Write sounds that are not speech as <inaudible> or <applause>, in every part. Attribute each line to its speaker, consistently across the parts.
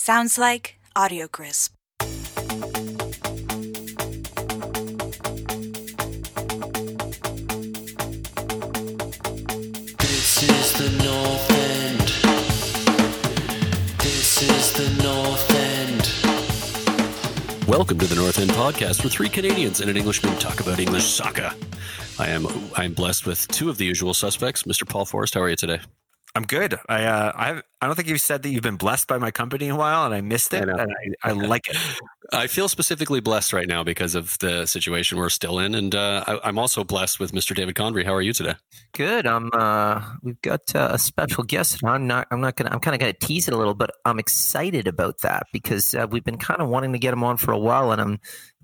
Speaker 1: Sounds like Audio Crisp.
Speaker 2: This is the North End. This is the North End.
Speaker 3: Welcome to the North End Podcast, where three Canadians and an Englishman talk about English soccer. I am I'm blessed with two of the usual suspects. Mr. Paul Forrest, how are you today?
Speaker 4: I'm good. I uh, I I don't think you've said that you've been blessed by my company in a while, and I missed it,
Speaker 3: I
Speaker 4: and I, I <laughs> like it.
Speaker 3: I feel specifically blessed right now because of the situation we're still in, and uh, I, I'm also blessed with Mr. David Convery. How are you today?
Speaker 5: Good. Um, uh, we've got uh, a special guest. and I'm not. I'm not gonna. I'm kind of gonna tease it a little, but I'm excited about that because uh, we've been kind of wanting to get him on for a while, and I'm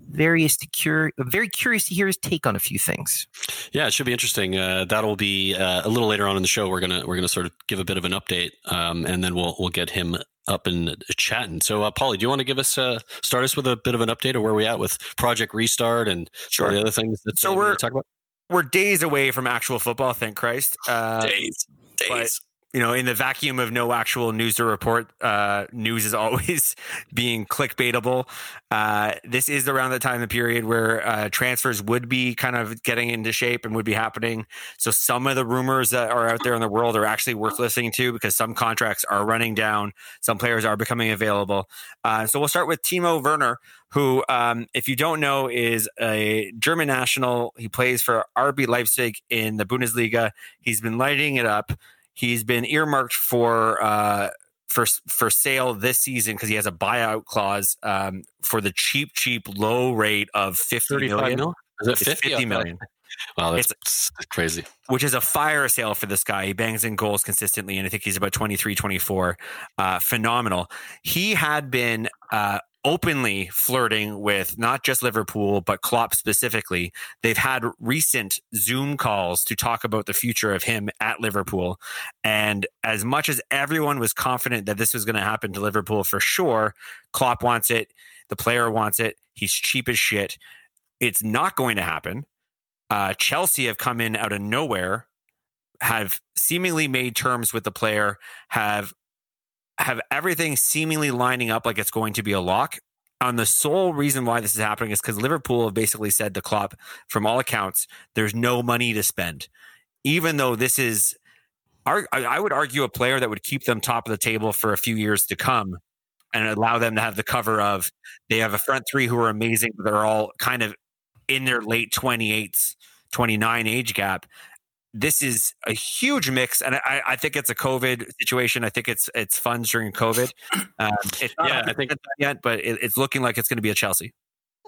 Speaker 5: very curious. Very curious to hear his take on a few things.
Speaker 3: Yeah, it should be interesting. Uh, that'll be uh, a little later on in the show. We're gonna we're gonna sort of give a bit of an update, um, and then we'll we'll get him up and chatting. So, uh, Paulie, do you want to give us uh, start us with a bit of an update of where we at with Project Restart and
Speaker 4: Sure.
Speaker 3: the other things that
Speaker 4: So
Speaker 3: uh, we
Speaker 4: we're-
Speaker 3: talk about?
Speaker 4: We're days away from actual football, thank Christ. Uh,
Speaker 3: days,
Speaker 4: but- you know, in the vacuum of no actual news to report, uh, news is <laughs> always being clickbaitable. Uh, this is around the time of period where uh, transfers would be kind of getting into shape and would be happening. So some of the rumors that are out there in the world are actually worth listening to because some contracts are running down, some players are becoming available. Uh, so we'll start with Timo Werner, who, um, if you don't know, is a German national. He plays for RB Leipzig in the Bundesliga. He's been lighting it up. He's been earmarked for uh, for for sale this season because he has a buyout clause um, for the cheap, cheap, low rate of fifty million,
Speaker 3: mil? Is it fifty?
Speaker 4: fifty million, <laughs>
Speaker 3: Wow, that's crazy.
Speaker 4: which is a fire sale for this guy. He bangs in goals consistently, and I think he's about 23, 24. Uh, phenomenal. He had been uh, openly flirting with not just Liverpool, but Klopp specifically. They've had recent Zoom calls to talk about the future of him at Liverpool. And as much as everyone was confident that this was going to happen to Liverpool for sure, Klopp wants it. The player wants it. He's cheap as shit. It's not going to happen. Uh, Chelsea have come in out of nowhere, have seemingly made terms with the player, have have everything seemingly lining up like it's going to be a lock. On the sole reason why this is happening is because Liverpool have basically said to Klopp, from all accounts, there's no money to spend. Even though this is, I would argue, a player that would keep them top of the table for a few years to come and allow them to have the cover of they have a front three who are amazing, they're all kind of in their late 28s, 29 age gap. This is a huge mix, and I, I think it's a COVID situation. I think it's it's funds during COVID. Um, it's not
Speaker 3: Yeah, I think-
Speaker 4: yet, but it, it's looking like it's going to be a Chelsea.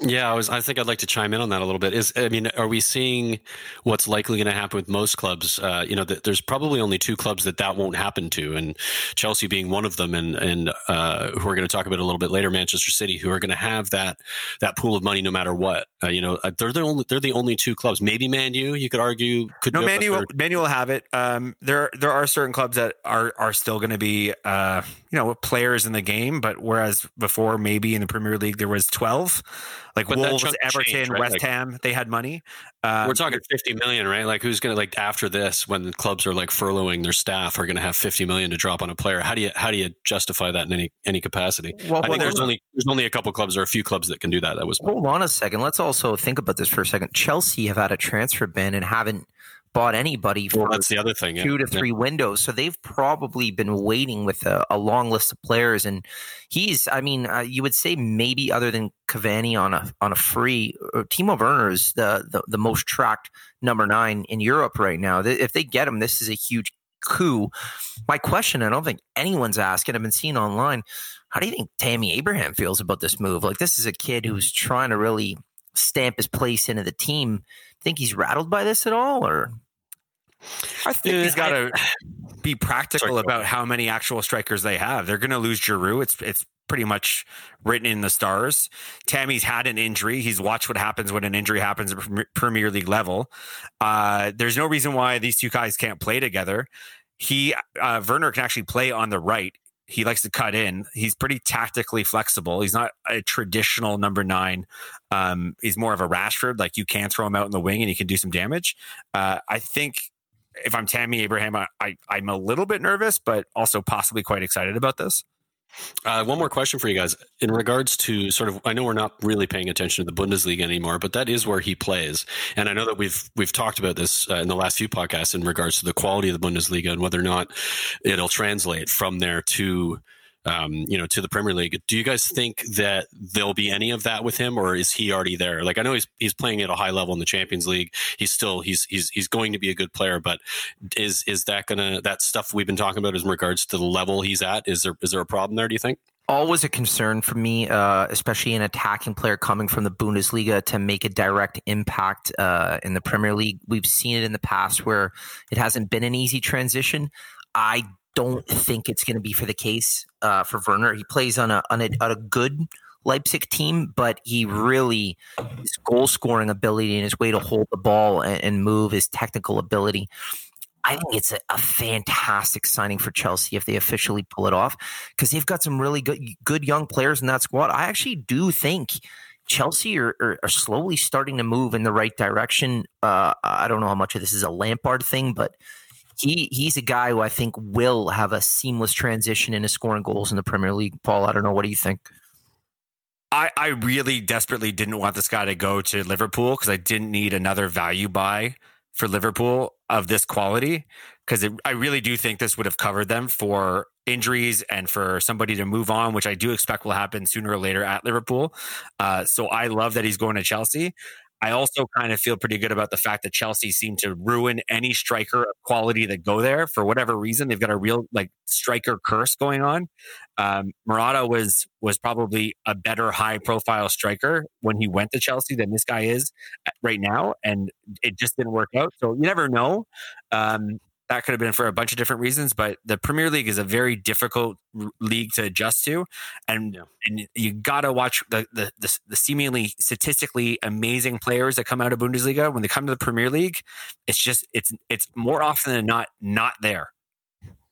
Speaker 3: Yeah, I was. I think I'd like to chime in on that a little bit. Is I mean, are we seeing what's likely going to happen with most clubs? Uh, you know, th- there's probably only two clubs that that won't happen to, and Chelsea being one of them, and and uh, who we're going to talk about a little bit later, Manchester City, who are going to have that that pool of money no matter what. Uh, you know, uh, they're the only they're the only two clubs. Maybe Man U, you could argue, could
Speaker 4: No,
Speaker 3: up
Speaker 4: Manu,
Speaker 3: a
Speaker 4: will, will have it. Um, there, there are certain clubs that are are still going to be, uh, you know, players in the game. But whereas before, maybe in the Premier League there was twelve, like
Speaker 3: But that
Speaker 4: Wolves, Everton,
Speaker 3: changed, right?
Speaker 4: West
Speaker 3: Like-
Speaker 4: Ham, they had money. Uh,
Speaker 3: We're talking 50 million, right? Like who's going to like after this when the clubs are like furloughing their staff are going to have 50 million to drop on a player. How do you how do you justify that in any any capacity?
Speaker 5: Well,
Speaker 3: I think
Speaker 5: well,
Speaker 3: there's
Speaker 5: hold-
Speaker 3: only there's only a couple clubs or a few clubs that can do that. That was
Speaker 5: Hold on a second. Let's also think about this for a second. Chelsea have had a transfer ban and haven't bought anybody for
Speaker 3: well, that's the other thing. Yeah.
Speaker 5: two to
Speaker 3: Yeah.
Speaker 5: three windows. So they've probably been waiting with a, a long list of players, and he's. I mean, uh, you would say maybe other than Cavani on a on a free, Timo Werner is the, the the most tracked number nine in Europe right now. If they get him, this is a huge coup. My question, I don't think anyone's asking. I've been seeing online. How do you think Tammy Abraham feels about this move? Like this is a kid who's trying to really stamp his place into the team. Think he's rattled by this at all, or
Speaker 4: I think
Speaker 3: Yeah,
Speaker 4: he's got to be practical
Speaker 3: Sorry,
Speaker 4: about how many actual strikers they have. They're going to lose Giroud. It's it's pretty much written in the stars. Tammy's had an injury. He's watched what happens when an injury happens at Premier League level. Uh, there's no reason why these two guys can't play together. He uh, Werner can actually play on the right. He likes to cut in. He's pretty tactically flexible. He's not a traditional number nine. Um, he's more of a Rashford. Like you can throw him out in the wing and he can do some damage. Uh, I think if I'm Tammy Abraham, I, I I'm a little bit nervous, but also possibly quite excited about this.
Speaker 3: Uh, one more question for you guys. In regards to sort of, I know we're not really paying attention to the Bundesliga anymore, but that is where he plays. And I know that we've we've talked about this uh, in the last few podcasts in regards to the quality of the Bundesliga and whether or not it'll translate from there to um, you know, to the Premier League. Do you guys think that there'll be any of that with him, or is he already there? Like, I know he's he's playing at a high level in the Champions League. He's still he's he's he's going to be a good player, but is is that gonna that stuff we've been talking about in regards to the level he's at? Is there is there a problem there? Do you think?
Speaker 5: always a concern for me, uh, especially an attacking player coming from the Bundesliga to make a direct impact uh, in the Premier League. We've seen it in the past where it hasn't been an easy transition. I don't think it's going to be for the case uh, for Werner. He plays on a, on a on a good Leipzig team, but he really his goal scoring ability and his way to hold the ball and, and move, his technical ability. I think it's a, a, fantastic signing for Chelsea if they officially pull it off because they've got some really good good young players in that squad. I actually do think Chelsea are, are, are slowly starting to move in the right direction. Uh, I don't know how much of this is a Lampard thing, but he he's a guy who I think will have a seamless transition into scoring goals in the Premier League. Paul, I don't know. What do you think?
Speaker 4: I, I really desperately didn't want this guy to go to Liverpool because I didn't need another value buy for Liverpool of this quality because I really do think this would have covered them for injuries and for somebody to move on, which I do expect will happen sooner or later at Liverpool. Uh, so I love that he's going to Chelsea. I also kind of feel pretty good about the fact that Chelsea seem to ruin any striker of quality that go there for whatever reason. They've got a real like striker curse going on. Um, Morata was was probably a better high profile striker when he went to Chelsea than this guy is uh, right now, and it just didn't work out. So you never know. Um, that could have been for a bunch of different reasons, but the Premier League is a very difficult r- league to adjust to, and yeah. and you got to watch the, the, the the seemingly statistically amazing players that come out of Bundesliga when they come to the Premier League. It's just it's it's more often than not not there.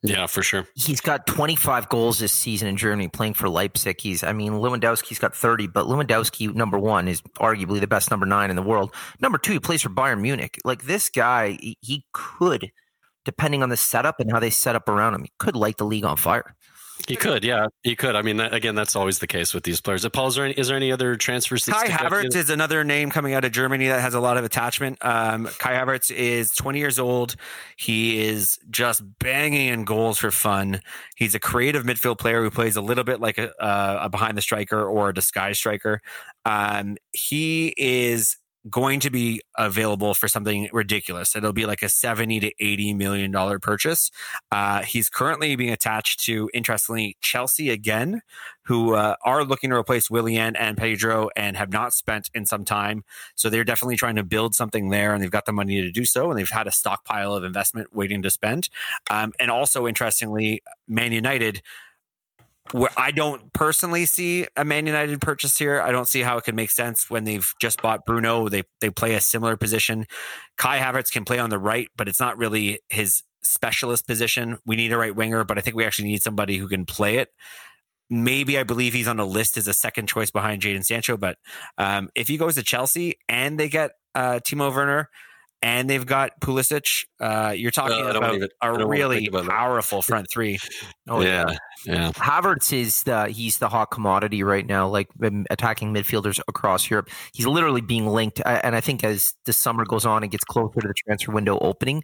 Speaker 3: Yeah, for sure.
Speaker 5: He's got 25 goals this season in Germany playing for Leipzig. He's, I mean, Lewandowski's got 30, but Lewandowski, number one, is arguably the best number nine in the world. Number two, he plays for Bayern Munich. Like this guy, he could depending on the setup and how they set up around him, he could light the league on fire.
Speaker 3: He could, yeah, he could. I mean, that, again, that's always the case with these players. Uh, Paul, is there any, is there any other transfers?
Speaker 4: Kai Havertz is another name coming out of Germany that has a lot of attachment. Um, Kai Havertz is 20 years old. He is just banging in goals for fun. He's a creative midfield player who plays a little bit like a, uh, a behind the striker or a disguise striker. Um, he is going to be available for something ridiculous. It'll be like a 70 to 80 million dollar purchase. Uh, he's currently being attached to, interestingly, Chelsea again, who uh, are looking to replace Willian and Pedro and have not spent in some time. So they're definitely trying to build something there and they've got the money to do so. And they've had a stockpile of investment waiting to spend. Um, and also, interestingly, Man United where I don't personally see a Man United purchase here. I don't see how it could make sense when they've just bought Bruno. They they play a similar position. Kai Havertz can play on the right, but it's not really his specialist position. We need a right winger, but I think we actually need somebody who can play it. Maybe I believe he's on the list as a second choice behind Jadon Sancho, but um, if he goes to Chelsea and they get uh, Timo Werner, and they've got Pulisic. Uh, you're talking uh, about even, a really about powerful front three. <laughs>
Speaker 3: Oh yeah, yeah.
Speaker 5: Havertz is the he's the hot commodity right now, like attacking midfielders across Europe. He's literally being linked, and I think as the summer goes on and gets closer to the transfer window opening,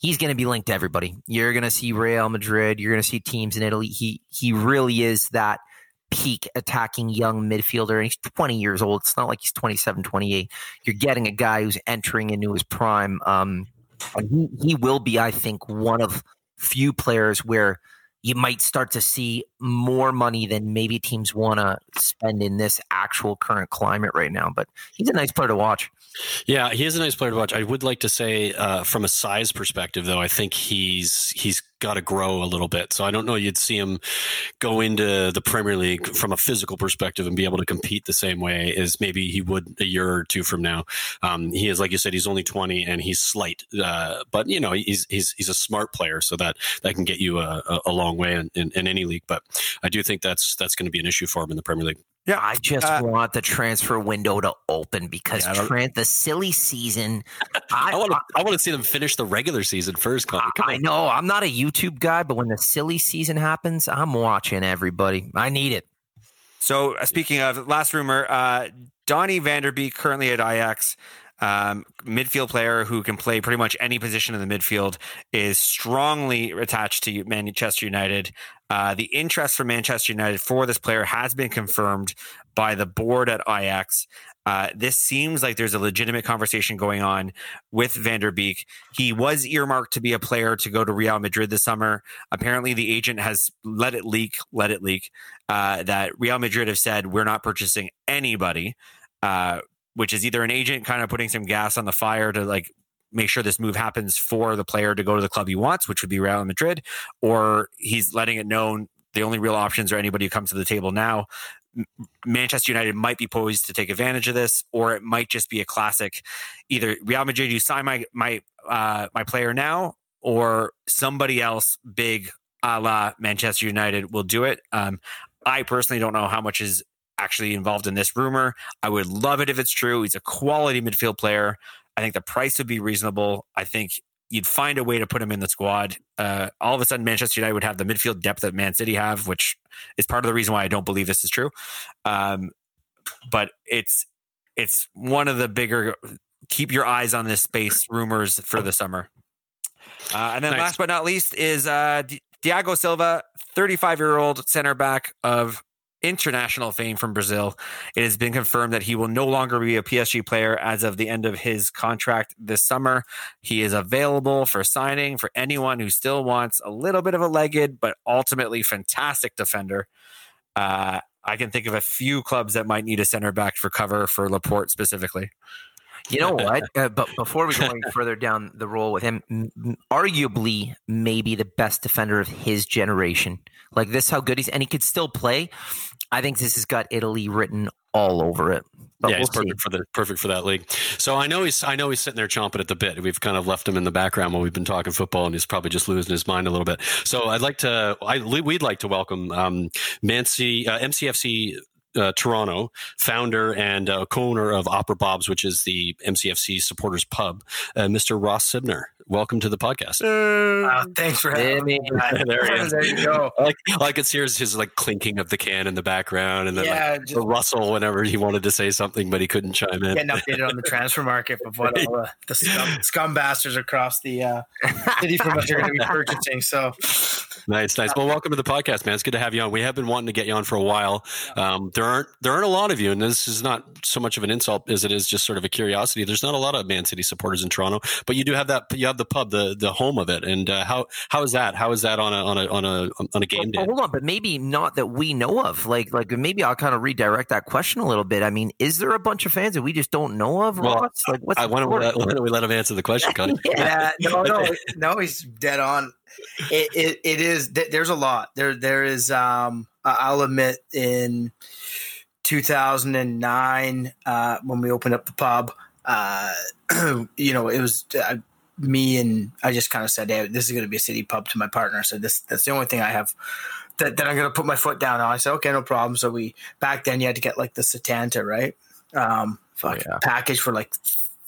Speaker 5: he's going to be linked to everybody. You're going to see Real Madrid. You're going to see teams in Italy. He he really is that peak attacking young midfielder. And he's 20 years old. It's not like he's 27, 28. You're getting a guy who's entering into his prime. Um, he, he will be, I think, one of few players where you might start to see more money than maybe teams want to spend in this actual current climate right now. But he's a nice player to watch.
Speaker 3: Yeah, he is a nice player to watch. I would like to say, uh, from a size perspective, though, I think he's he's got to grow a little bit. So I don't know you'd see him go into the Premier League from a physical perspective and be able to compete the same way as maybe he would a year or two from now. Um, he is, like you said, he's only 20 and he's slight, uh, but you know, he's, he's, he's a smart player. So that, that can get you a, a long way in, in, in any league. But I do think that's, that's going to be an issue for him in the Premier League.
Speaker 4: Yeah,
Speaker 5: I just
Speaker 4: Uh,
Speaker 5: want the transfer window to open because
Speaker 4: Yeah, I
Speaker 5: the silly season. <laughs>
Speaker 3: I
Speaker 5: I,
Speaker 3: want to. I want to see them finish the regular season first. Colin. Come
Speaker 5: I
Speaker 3: on.
Speaker 5: know I'm not a YouTube guy, but when the silly season happens, I'm watching everybody. I need it.
Speaker 4: So uh, speaking of last rumor, uh, Donny van de Beek currently at Ajax, um, midfield player who can play pretty much any position in the midfield, is strongly attached to Manchester United. Uh, the interest for Manchester United for this player has been confirmed by the board at Ajax. Uh, this seems like there's a legitimate conversation going on with van de Beek. He was earmarked to be a player to go to Real Madrid this summer. Apparently, the agent has let it leak, let it leak, uh, that Real Madrid have said we're not purchasing anybody, uh, which is either an agent kind of putting some gas on the fire to like make sure this move happens for the player to go to the club he wants, which would be Real Madrid, or he's letting it known the only real options are anybody who comes to the table now. Manchester United might be poised to take advantage of this, or it might just be a classic. Either Real Madrid, you sign my my uh, my player now, or somebody else big a la Manchester United will do it. Um, I personally don't know how much is actually involved in this rumor. I would love it if it's true. He's a quality midfield player. I think the price would be reasonable. I think you'd find a way to put him in the squad. Uh, all of a sudden, Manchester United would have the midfield depth that Man City have, which is part of the reason why I don't believe this is true. Um, but it's it's one of the bigger keep your eyes on this space rumors for the summer. Uh, and then
Speaker 3: Nice.
Speaker 4: last but not least is uh, Di- Thiago Silva, 35 year old center back of international fame from Brazil. It has been confirmed that he will no longer be a PSG player as of the end of his contract this summer. He is available for signing for anyone who still wants a little bit of a legged, but ultimately fantastic defender. Uh, I can think of a few clubs that might need a center back for cover for Laporte specifically.
Speaker 5: You know <laughs> what? Uh, but before we go any further down the role with him, m- arguably maybe the best defender of his generation. Like this, how good he's and he could still play. I think this has got Italy written all over it. But
Speaker 3: yeah,
Speaker 5: we'll
Speaker 3: he's
Speaker 5: see.
Speaker 3: perfect for the perfect for that league. So I know he's I know he's sitting there chomping at the bit. We've kind of left him in the background while we've been talking football, and he's probably just losing his mind a little bit. So I'd like to I we'd like to welcome um, Mancy uh, MCFC. Uh, Toronto founder and uh, co-owner of Opera Bob's, which is the MCFC supporters pub, uh, Mr. Ross Simnor. Welcome to the podcast.
Speaker 6: Wow, thanks for having me. <laughs>
Speaker 3: There he is.
Speaker 6: there you go.
Speaker 3: I <laughs> like, all I could hear is his like clinking of the can in the background, and then like,
Speaker 6: Yeah,
Speaker 3: the rustle whenever he wanted to say something, but he couldn't chime in.
Speaker 6: getting updated on the transfer market of what all the, the scum, <laughs> scum bastards across the uh, city from us are going to be purchasing. So
Speaker 3: Nice, nice. Well, welcome to the podcast, man. It's good to have you on. We have been wanting to get you on for a while. Um, there aren't there aren't a lot of you, and this is not so much of an insult as it is just sort of a curiosity. There's not a lot of Man City supporters in Toronto, but you do have that. You have the pub, the the home of it. And uh, how how is that? How is that on a on a on a on a game
Speaker 5: Well,
Speaker 3: day?
Speaker 5: hold on, but maybe not that we know of. Like, like maybe I'll kind of redirect that question a little bit. I mean, is there a bunch of fans that we just don't know of?
Speaker 3: Well,
Speaker 5: Ross? like, what's
Speaker 3: I,
Speaker 5: the
Speaker 3: why, don't we let, why don't we let him answer the question, Connie? <laughs>
Speaker 6: yeah, no, no, <laughs> no, he's dead on. It, it, it is. th- There's a lot. There, there is. Um, I'll admit, in 2009, uh, when we opened up the pub, uh, <clears throat> you know, it was uh, me and I just kind of said, "Hey, this is going to be a city pub." To my partner, said, "This, that's the only thing I have." That, that I'm going to put my foot down on. I said, okay, no problem. So we back then you had to get like the Setanta, right? Um, fuck,
Speaker 5: Yeah.
Speaker 6: package for like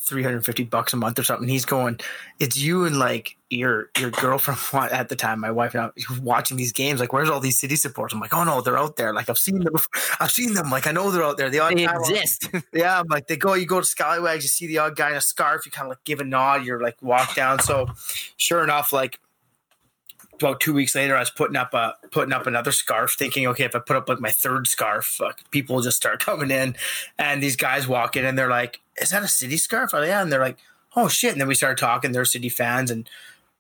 Speaker 6: 350 bucks a month or something. He's going, it's you and like your your girlfriend <laughs> at the time, my wife now watching these games. Like, where's all these city supports? I'm like, oh no, they're out there. Like I've seen them. before. <laughs> I've seen them. Like I know they're out there. The odd
Speaker 5: They exist. <laughs>
Speaker 6: yeah, I'm like they go. You go to Scallywags, you see the odd guy in a scarf. You kind of like give a nod. You're like walk down. So, sure enough, like about two weeks later, I was putting up a putting up another scarf, thinking, okay, if I put up like my third scarf, people will just start <laughs> coming in. And these guys walk in, and they're like, "Is that a city scarf?" Oh yeah, and they're like, "Oh shit!" And then we started talking. They're city fans, and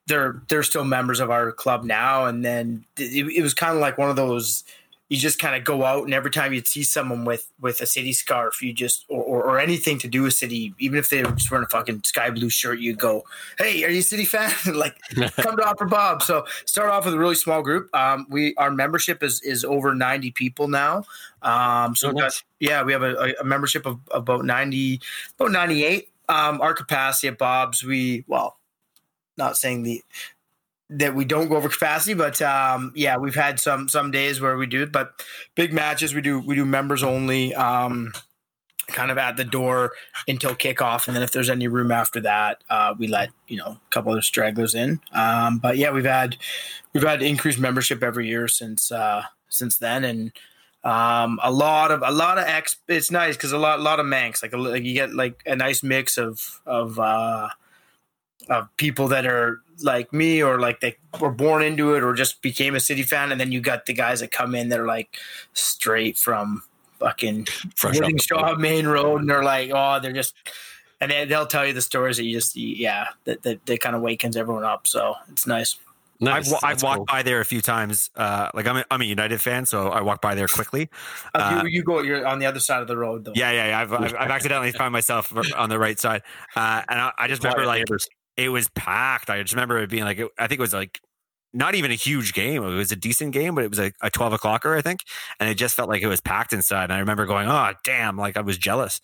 Speaker 6: they're they're still members of our club now. And then it, it was kind of like one of those. You just kind of go out, and every time you'd see someone with with a city scarf, you just or, or, or anything to do with city, even if they were just wearing a fucking sky blue shirt, you'd go, "Hey, are you a city fan?" <laughs> like, <laughs> come to Opera Bob. So start off with a really small group. Um, we our membership is is over ninety people now. Um, so got- yeah, we have a, a membership of about ninety, about ninety eight. Um, our capacity at Bob's, we well, not saying the that we don't go over capacity, but um, yeah, we've had some some days where we do. But big matches, we do we do members only. Um, kind of at the door until kickoff, and then if there's any room after that, uh, we let you know a couple of stragglers in. Um, but yeah, we've had we've had increased membership every year since uh, since then, and um, a lot of a lot of ex. It's nice because a lot a lot of manx like, a, like you get like a nice mix of of uh, of people that are like me or like they were born into it or just became a city fan, and then you got the guys that come in that are like straight from fucking
Speaker 3: Fresh off
Speaker 6: Shaw Main Road, and they're like, oh, they're just, and they, they'll tell you the stories that you just, yeah, that that, that kind of wakens everyone up. So it's nice.
Speaker 3: Nice.
Speaker 4: I've, I've walked
Speaker 3: cool.
Speaker 4: by there a few times. Uh, like I'm a, I'm a United fan, so I walk by there quickly.
Speaker 6: Uh,
Speaker 4: Uh,
Speaker 6: you, you go, you're on the other side of the road, though.
Speaker 4: Yeah, yeah, yeah. I've, I've, I've accidentally found myself <laughs> on the right side, uh, and I, I just remember like
Speaker 3: neighbors.
Speaker 4: It was packed. I just remember it being like I think it was like not even a huge game. It was a decent game, but it was like a twelve o'clocker, I think, and it just felt like it was packed inside. And I remember going, "Oh, damn!" Like I was jealous.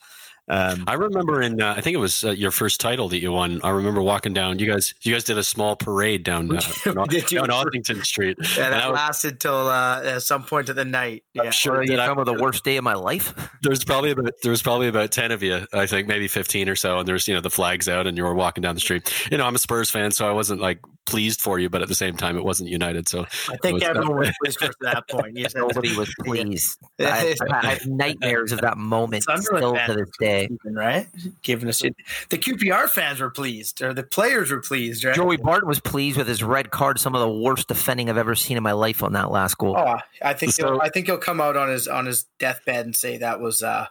Speaker 4: Um,
Speaker 3: I remember in uh, I think it was uh, your first title that you won. I remember walking down. You guys, you guys did a small parade down uh,
Speaker 6: We did
Speaker 3: down Ossington <laughs> Street.
Speaker 6: Yeah,
Speaker 3: And I
Speaker 6: that
Speaker 3: was-
Speaker 6: lasted till uh, at some point of the night.
Speaker 3: I'm
Speaker 6: Yeah.
Speaker 3: sure
Speaker 5: Are you
Speaker 3: that I-
Speaker 5: talking about the worst day of my life? <laughs>
Speaker 3: There's probably about there was probably about ten of you, I think maybe fifteen or so, and there's you know the flags out, and you were walking down the street. You know, I'm a Spurs fan, so I wasn't like pleased for you, but at the same time, it wasn't United. So
Speaker 6: I think
Speaker 3: was-
Speaker 6: everyone was <laughs> pleased at that point. Yes,
Speaker 5: Nobody was pleased. I, I have nightmares of that moment
Speaker 6: Sunderland
Speaker 5: still
Speaker 6: fans
Speaker 5: to this
Speaker 6: were
Speaker 5: day.
Speaker 6: pleased, right? Giving us. The QPR fans were pleased, or the players were pleased, right?
Speaker 5: Joey Barton was pleased with his red card. Some of the worst defending I've ever seen in my life on that last goal.
Speaker 6: Oh, I think
Speaker 3: So-
Speaker 6: he'll, I think he'll come out on his on his deathbed and say that was uh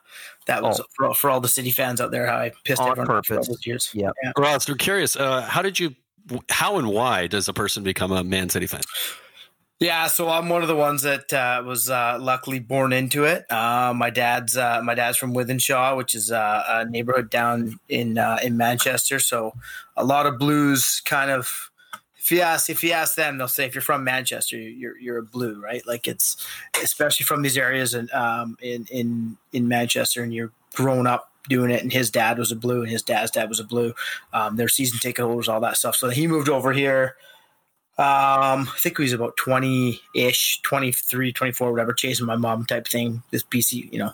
Speaker 6: that was
Speaker 5: Oh.
Speaker 6: for, for all the city fans out there how I pissed
Speaker 5: On
Speaker 6: everyone off for all
Speaker 5: purpose.
Speaker 6: those years.
Speaker 5: Yeah.
Speaker 3: Ross, we're curious. Uh, how did you? How and why does a person become a Man City fan?
Speaker 6: Yeah, so I'm one of the ones that uh, was uh, luckily born into it. Uh, my dad's uh, my dad's from Wythenshawe, which is uh, a neighborhood down in uh, in Manchester. So a lot of blues kind of. If you ask if you ask them, they'll say if you're from Manchester, you're you're a blue, right? Like it's especially from these areas and um, in in in Manchester, and you're grown up doing it. And his dad was a blue, and his dad's dad was a blue. Um, they're season ticket holders, all that stuff. So he moved over here. Um, I think he was about 20 ish, 23, 24, whatever, chasing my mom type thing. This BC, you know,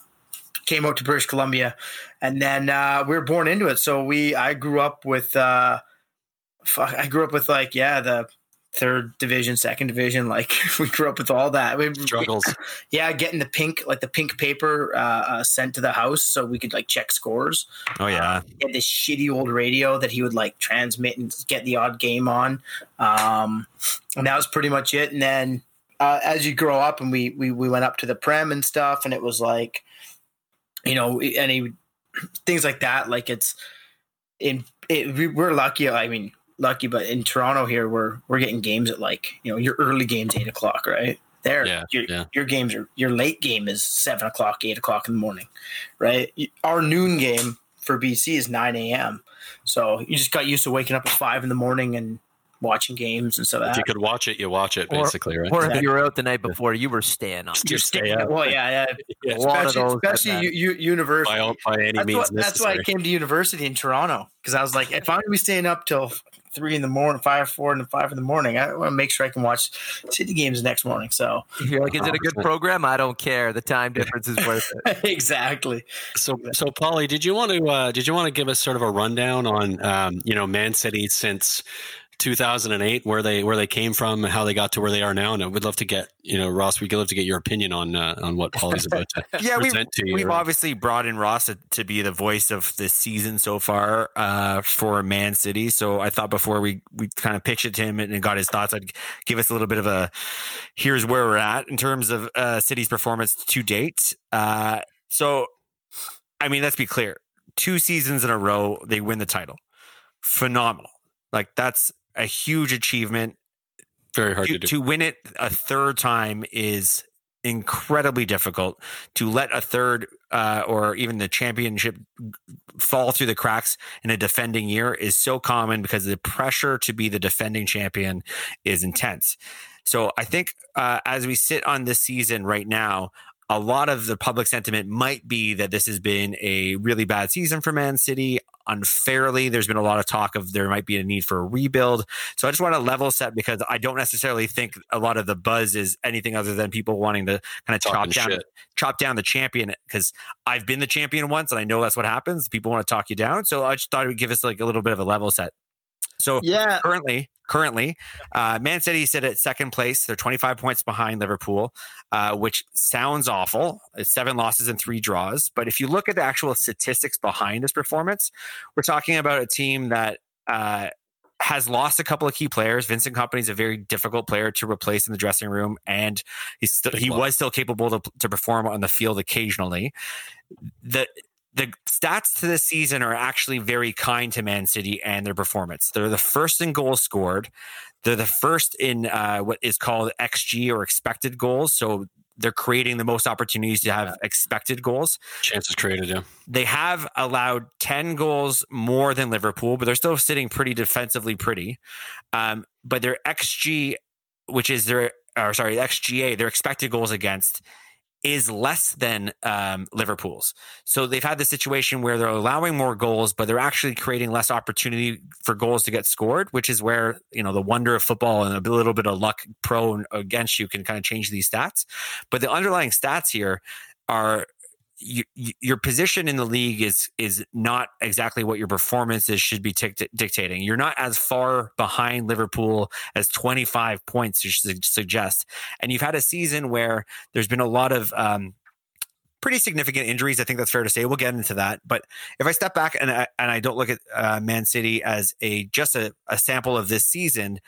Speaker 6: came out to British Columbia and then, uh, we were born into it. So we, I grew up with, uh, fuck, I grew up with like, yeah, the third division, second division. Like <laughs> we grew up with all that. We,
Speaker 3: Struggles. <laughs>
Speaker 6: yeah, getting the pink, like the pink paper, uh, uh, sent to the house so we could like check scores
Speaker 4: oh yeah,
Speaker 6: he had this shitty old radio that he would like transmit and get the odd game on. Um, and that was pretty much it. And then uh, as you grow up and we, we, we went up to the Prem and stuff and it was like, you know, any things like that. Like it's in, it, we, we're lucky. I mean, lucky, but in Toronto here, we're, we're getting games at like, you know, your early games, eight o'clock, right? There,
Speaker 3: Yeah,
Speaker 6: your,
Speaker 3: yeah.
Speaker 6: your games are your late game is seven o'clock, eight o'clock in the morning, right? Our noon game for BC is 9 a.m. So you just got used to waking up at five in the morning and watching games and so
Speaker 3: If
Speaker 6: that.
Speaker 3: you could watch it, you watch it,
Speaker 5: Or-
Speaker 3: basically, right?
Speaker 5: Or if you were out the night before, you were staying up.
Speaker 6: You're
Speaker 3: Just
Speaker 6: staying-
Speaker 3: up.
Speaker 6: Well, yeah, yeah. <laughs>
Speaker 3: Yeah.
Speaker 5: A lot of
Speaker 6: especially
Speaker 5: those
Speaker 6: especially
Speaker 5: like
Speaker 6: u- u- university.
Speaker 3: by, by any
Speaker 6: that's,
Speaker 3: means
Speaker 6: what, that's why I came to university in Toronto because I was like, if I'm gonna be staying up till three in the morning, five, four, and five in the morning, I want to make sure I can watch city games the next morning. So if
Speaker 5: You're like, is it a good program? I don't care. The time difference is worth it. <laughs>
Speaker 6: exactly.
Speaker 3: So, so Polly, did you want to uh, did you want to give us sort of a rundown on um, you know Man City since 2008, where they where they came from, and how they got to where they are now? And we'd love to get you know Ross, we'd love to get your opinion on uh, on what Polly's about to <laughs>
Speaker 4: yeah. We,
Speaker 3: present to you.
Speaker 4: we've obviously brought in Ross to, to be the voice of the season so far uh, for Man City. So I thought before we we kind of pitched it to him and got his thoughts, I'd give us a little bit of a here's where we're at in terms of uh, City's performance to date. Uh, so, I mean, let's be clear: two seasons in a row, they win the title. Phenomenal! Like that's a huge achievement.
Speaker 3: Very hard
Speaker 4: to,
Speaker 3: to do.
Speaker 4: to win it a third time is incredibly difficult. To let a third uh, or even the championship fall through the cracks in a defending year is so common because the pressure to be the defending champion is intense. So i think uh, as we sit on this season right now a lot of the public sentiment might be that this has been a really bad season for Man City unfairly. There's been a lot of talk of there might be a need for a rebuild. So I just want to level set because I don't necessarily think a lot of the buzz is anything other than people wanting to kind of chop down
Speaker 3: shit.
Speaker 4: chop down the champion because I've been the champion once and I know that's what happens. People want to talk you down. So I just thought it would give us like a little bit of a level set. So
Speaker 6: Yeah.
Speaker 4: currently, currently, uh, Man City sit at second place. They're 25 points behind Liverpool, uh, which sounds awful. It's seven losses and three draws. But if you look at the actual statistics behind this performance, we're talking about a team that uh, has lost a couple of key players. Vincent Kompany is a very difficult player to replace in the dressing room, and he's still, he was still capable to, to perform on the field occasionally. The the stats to this season are actually very kind to Man City and their performance. They're the first in goals scored. They're the first in uh, what is called XG or expected goals. So they're creating the most opportunities to have expected goals.
Speaker 3: Chances created, yeah.
Speaker 4: They have allowed 10 goals more than Liverpool, but they're still sitting pretty defensively pretty. Um, but their XG, which is their, or sorry, XGA, their expected goals against, is less than um, Liverpool's. So they've had the situation where they're allowing more goals, but they're actually creating less opportunity for goals to get scored, which is where, you know, the wonder of football and a little bit of luck pro against you can kind of change these stats. But the underlying stats here are you, you, your position in the league is is not exactly what your performances should be dictating. You're not as far behind Liverpool as 25 points you should suggest, and you've had a season where there's been a lot of um, pretty significant injuries. I think that's fair to say. We'll get into that. But if I step back and I, and I don't look at uh, Man City as a just a, a sample of this season,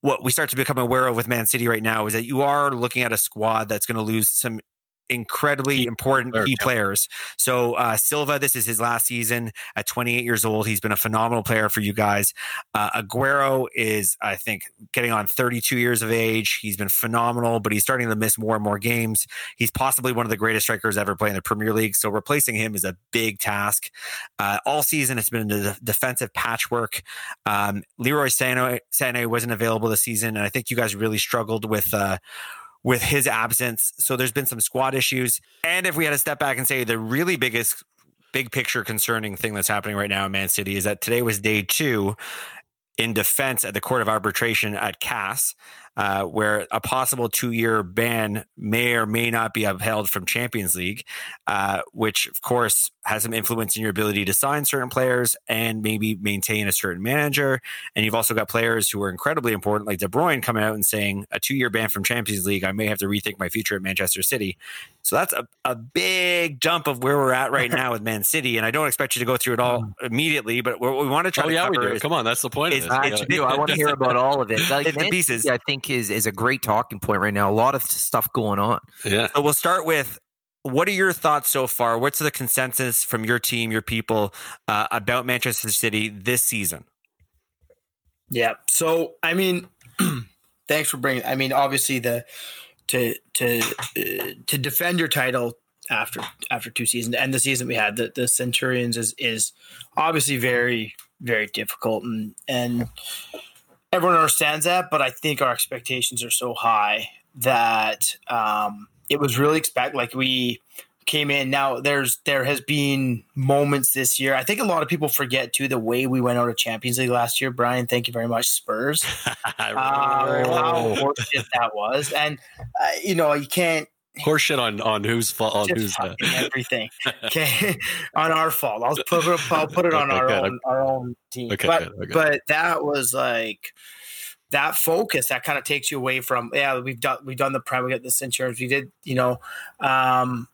Speaker 4: what we start to become aware of with Man City right now is that you are looking at a squad that's going to lose some incredibly important key players. So uh, Silva, this is his last season at 28 years old. He's been a phenomenal player for you guys. Uh, Aguero is, I think, getting on 32 years of age. He's been phenomenal, but he's starting to miss more and more games. He's possibly one of the greatest strikers ever play in the Premier League. So replacing him is a big task. Uh, all season, it's been a defensive patchwork. Um, Leroy Sané, Sané wasn't available this season, and I think you guys really struggled with. With his absence. So there's been some squad issues. And if we had to step back and say the really biggest big picture concerning thing that's happening right now in Man City is that today was day two in defense at the Court of Arbitration at CAS, uh, where a possible two year ban may or may not be upheld from Champions League, uh, which of course has some influence in your ability to sign certain players and maybe maintain a certain manager. And you've also got players who are incredibly important, like De Bruyne, coming out and saying a two year ban from Champions League, I may have to rethink my future at Manchester City. So that's a, a big jump of where we're at right <laughs> now with Man City. And I don't expect you to go through it all immediately, but what we want to try
Speaker 3: Oh
Speaker 4: to
Speaker 3: yeah, we do.
Speaker 4: is
Speaker 3: Come on, that's the point of
Speaker 4: is-.
Speaker 5: I
Speaker 3: Yeah.
Speaker 5: I want to <laughs> hear about all of it. Like,
Speaker 4: and pieces.
Speaker 5: I think is is a great talking point right now. A lot of stuff going on.
Speaker 3: Yeah.
Speaker 4: So we'll start with what are your thoughts so far? What's the consensus from your team, your people, uh, about Manchester City this season?
Speaker 6: Yeah. So I mean, <clears throat> thanks for bringing. I mean, obviously the to to uh, to defend your title after after two seasons and the season we had the the Centurions is is obviously very very difficult and and everyone understands that, but I think our expectations are so high that um, it was really expect like we came in. Now there's there has been moments this year. I think a lot of people forget too the way we went out of Champions League last year. Brian, thank you very much, Spurs. <laughs> Um, how horseshit that was, and uh, you know you can't
Speaker 3: Horse shit on on whose fault on whose uh,
Speaker 6: everything. <laughs> Okay, on our fault. I'll put it. I'll put it on
Speaker 3: Okay,
Speaker 6: our
Speaker 3: good.
Speaker 6: own our own team.
Speaker 3: Okay,
Speaker 6: but
Speaker 3: okay.
Speaker 6: but that was like that focus that kind of takes you away from yeah we've done we've done the prem we got the Centurions we did you know um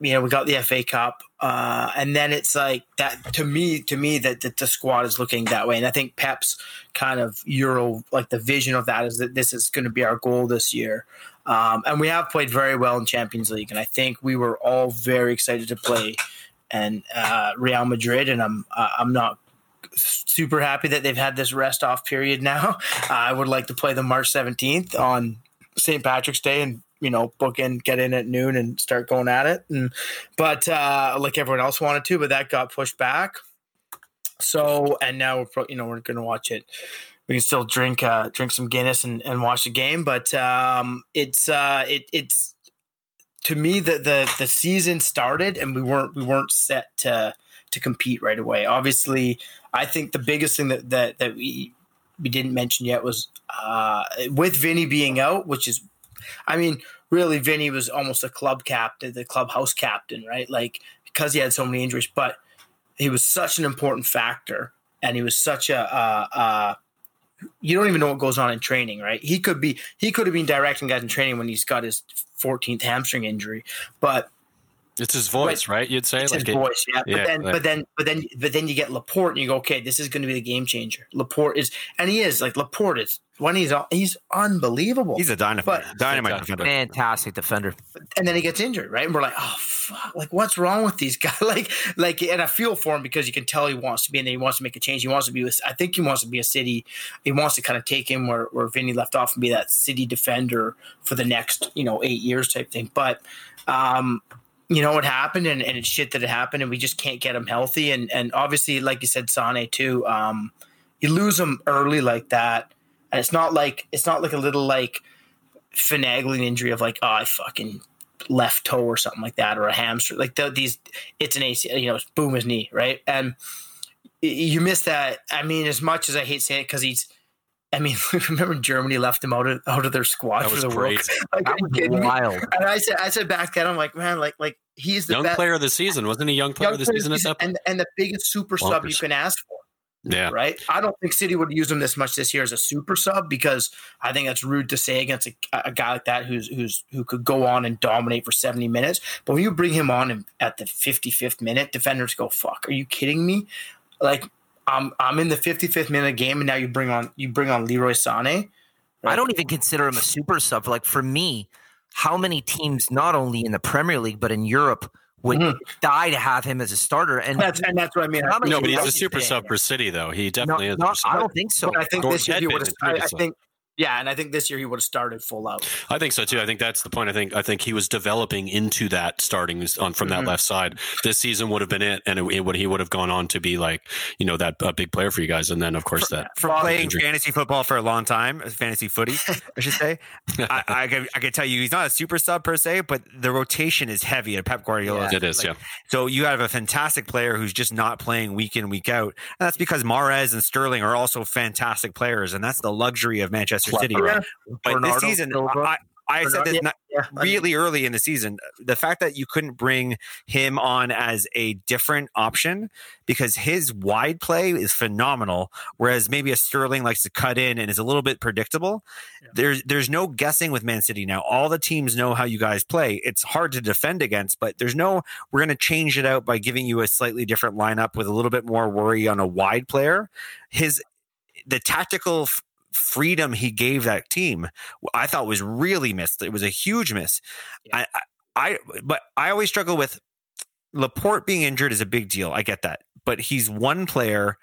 Speaker 6: you know we got the FA Cup uh and then it's like that to me to me that, that the squad is looking that way and I think Pep's kind of Euro like the vision of that is that this is going to be our goal this year um, and we have played very well in Champions League, and I think we were all very excited to play and uh, Real Madrid. And I'm uh, I'm not super happy that they've had this rest off period now. Uh, <laughs> I would like to play them March 17th on St. Patrick's Day and you know book in, get in at noon, and start going at it. And but uh, like everyone else wanted to, but that got pushed back. So and now we're pro- you know we're going to watch it we can still drink uh, drink some Guinness and, and watch the game. But um, it's uh, it, it's to me the the the season started and we weren't we weren't set to to compete right away. Obviously, I think the biggest thing that that that we we didn't mention yet was uh, with Vinny being out, which is, I mean, really, Vinny was almost a club captain, the clubhouse captain, right? Like because he had so many injuries, but he was such an important factor, and he was such a. Uh, you don't even know what goes on in training, right? He could be he could have been directing guys in training when he's got his 14th hamstring injury, but
Speaker 3: It's his voice, right? You'd say
Speaker 6: it's
Speaker 3: like
Speaker 6: his
Speaker 3: it-
Speaker 6: voice, yeah. But
Speaker 3: yeah,
Speaker 6: then,
Speaker 3: like-
Speaker 6: but then, but then, but then you get Laporte, and you go, okay, this is going to be the game changer. Laporte is, and he is like Laporte is when he's he's unbelievable.
Speaker 4: He's a dynamite,
Speaker 6: But-
Speaker 4: dynamite
Speaker 3: Fantastic.
Speaker 4: defender.
Speaker 5: Fantastic defender.
Speaker 6: and then he gets injured, right? And we're like, oh fuck, like what's wrong with these <laughs> guys? Like, like, and I feel for him because you can tell he wants to be and there. He wants to make a change. He wants to be with. I think he wants to be a city. He wants to kind of take him where where Vinny left off and be that city defender for the next you know eight years type thing. But um, you know what happened, and, and it's shit that it happened, and we just can't get him healthy. And and obviously, like you said, Sane too. Um, you lose him early like that, and it's not like it's not like a little like finagling injury of like, oh, I fucking left toe or something like that, or a hamstring. Like the, these, it's an AC, you know, boom his knee, right? And you miss that. I mean, as much as I hate saying it, because he's. I mean, <laughs> remember Germany left him out of out of their squad
Speaker 3: That
Speaker 6: for the World. Cup? <laughs> Like,
Speaker 5: That was
Speaker 6: kidding me?
Speaker 5: wild. <laughs>
Speaker 6: And I said, I said back then, I'm like, man, like, like he's the
Speaker 3: young
Speaker 6: best
Speaker 3: player of the season, wasn't he? Young player
Speaker 6: young
Speaker 3: of the season point.
Speaker 6: and and the biggest super sub you can ask for
Speaker 3: Yeah,
Speaker 6: right? I don't think City would use him this much this year as a super sub because I think that's rude to say against a, a guy like that who's who's who could go on and dominate for 70 minutes. But when you bring him on at the 55th minute, defenders go, "Fuck, are you kidding me?" Like I'm I'm in the 55th minute game and now you bring on you bring on Leroy Sané.
Speaker 5: I don't even consider him a super sub. Like for me, how many teams, not only in the Premier League but in Europe, would
Speaker 6: Mhm.
Speaker 5: die to have him as a starter? And
Speaker 6: That's and that's what I mean.
Speaker 5: How
Speaker 3: no, but he's a super sub for City, though. He
Speaker 5: no,
Speaker 3: definitely is. a
Speaker 5: no,
Speaker 3: super
Speaker 5: I don't think so.
Speaker 6: But I think
Speaker 3: Gordon
Speaker 6: this year he would have.
Speaker 3: in
Speaker 6: I, I think. Yeah, and I think this year he would have started full out.
Speaker 3: I think so too. I think that's the point. I think I think he was developing into that starting on from that
Speaker 6: Mhm.
Speaker 3: left side. This season would have been it, and it, it would he would have gone on to be like you know that a big player for you guys. And then of course that
Speaker 4: From playing
Speaker 3: injury.
Speaker 4: fantasy football for a long time, fantasy footy, I should say. <laughs> I, I, can, I can tell you, he's not a super sub per se, but the rotation is heavy at Pep Guardiola.
Speaker 3: it is. yeah,
Speaker 4: So you have a fantastic player who's just not playing week in week out, and that's because Mahrez and Sterling are also fantastic players, and that's the luxury of Manchester City.
Speaker 6: Yeah.
Speaker 4: But
Speaker 5: Bernardo
Speaker 4: this season. I, I said this
Speaker 6: Yeah,
Speaker 4: not,
Speaker 6: yeah.
Speaker 4: Really early in the season. The fact that you couldn't bring him on as a different option because his wide play is phenomenal, whereas maybe a Sterling likes to cut in and is a little bit predictable. There's there's no guessing with Man City now. All the teams know how you guys play. It's hard to defend against, but there's no we're going to change it out by giving you a slightly different lineup with a little bit more worry on a wide player. His the tactical freedom he gave that team I thought was really missed. It was a huge miss. I, I, I, but I always struggle with Laporte being injured is a big deal. I get that, but he's one player.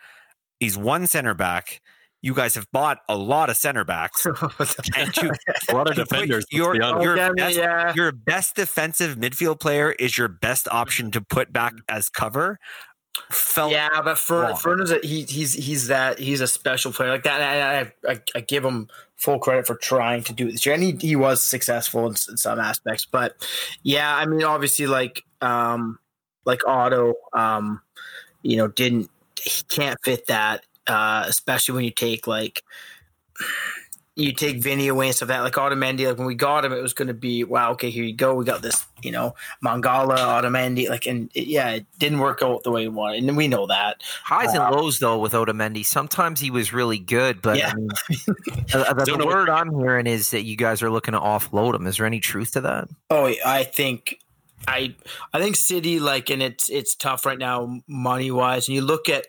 Speaker 4: He's one center back. You guys have bought a lot of center backs, <laughs> oh, and to, <laughs>
Speaker 3: a lot of defenders.
Speaker 4: Your,
Speaker 3: let's be honest.
Speaker 4: Oh, your,
Speaker 6: yeah,
Speaker 4: best,
Speaker 6: yeah.
Speaker 4: your best defensive midfield player is your best option to put back mm-hmm. as cover. Felt
Speaker 6: Yeah, but Fern,
Speaker 4: wrong.
Speaker 6: Fern is a, he, he's he's that he's a special player like that. And I, I, I give him full credit for trying to do it this year, and he, he was successful in, in some aspects. But yeah, I mean, obviously, like um, like Otto, um, you know, didn't he can't fit that, uh, especially when you take like you take Vinny away and stuff like that. Like Otamendi, like when we got him, it was going to be wow. Okay, here you go. We got this, you know, Mangala, Otamendi, like, and it, yeah, it didn't work out the way we wanted, and we know that.
Speaker 5: highs and lows though with Otamendi. Sometimes he was really good, but
Speaker 6: Yeah.
Speaker 5: I mean, uh, <laughs> the, the word I'm hearing is that you guys are looking to offload him. Is there any truth to that?
Speaker 6: Oh, I think I I think City like and it's it's tough right now money wise. And you look at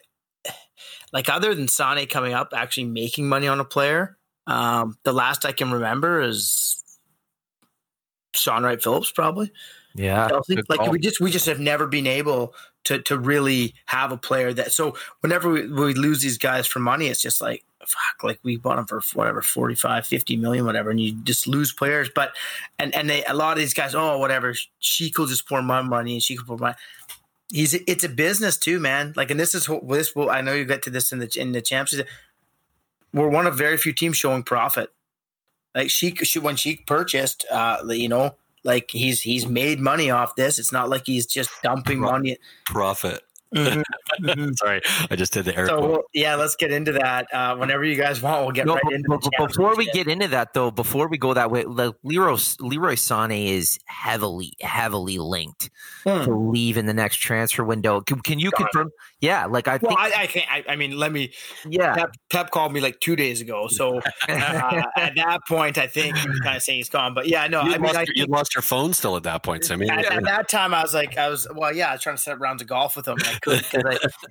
Speaker 6: like other than Sane coming up, actually making money on a player. Um, the last I can remember is Shaun Wright Phillips, probably.
Speaker 5: Yeah,
Speaker 6: Chelsea. Like
Speaker 5: call.
Speaker 6: we just we just have never been able to to really have a player that. So whenever we, we lose these guys for money, it's just like fuck. Like we bought them for whatever 45, 50 million, whatever, and you just lose players. But and and they a lot of these guys, oh whatever, she could just pour my money and she could pour my. He's it's a business too, man. Like and this is what this will. I know you get to this in the in the champs. We're one of very few teams showing profit. Like Sheik, she, when Sheik purchased, uh, you know, Like he's he's made money off this. It's not like he's just dumping
Speaker 3: Right.
Speaker 6: money.
Speaker 3: Profit.
Speaker 6: Mhm, mhm. <laughs>
Speaker 3: Sorry, I just did the air
Speaker 6: So
Speaker 3: quote.
Speaker 6: we'll, yeah, let's get into that. Uh, whenever you guys want, we'll get
Speaker 5: No,
Speaker 6: right
Speaker 5: but-
Speaker 6: into
Speaker 5: but-
Speaker 6: the
Speaker 5: but before we
Speaker 6: championship.
Speaker 5: get into that, though, before we go that way, like Leroy Leroy Sané is heavily, heavily linked
Speaker 6: Hmm.
Speaker 5: to leave in the next transfer window. Can, can you
Speaker 6: Done.
Speaker 5: confirm? Yeah, like I
Speaker 6: Well,
Speaker 5: think,
Speaker 6: I, I can't. I, I mean, let me.
Speaker 5: yeah,
Speaker 6: Pep, Pep called me like two days ago, so uh, <laughs> at that point, I think he was kind of saying he's gone. But yeah, no,
Speaker 3: you,
Speaker 6: I mean,
Speaker 3: lost
Speaker 6: I
Speaker 3: you
Speaker 6: think
Speaker 3: lost your phone still at that point. So I mean,
Speaker 6: at, at that time, I was like, I was well, yeah, I was trying to set up rounds of golf with him. And I couldn't, 'cause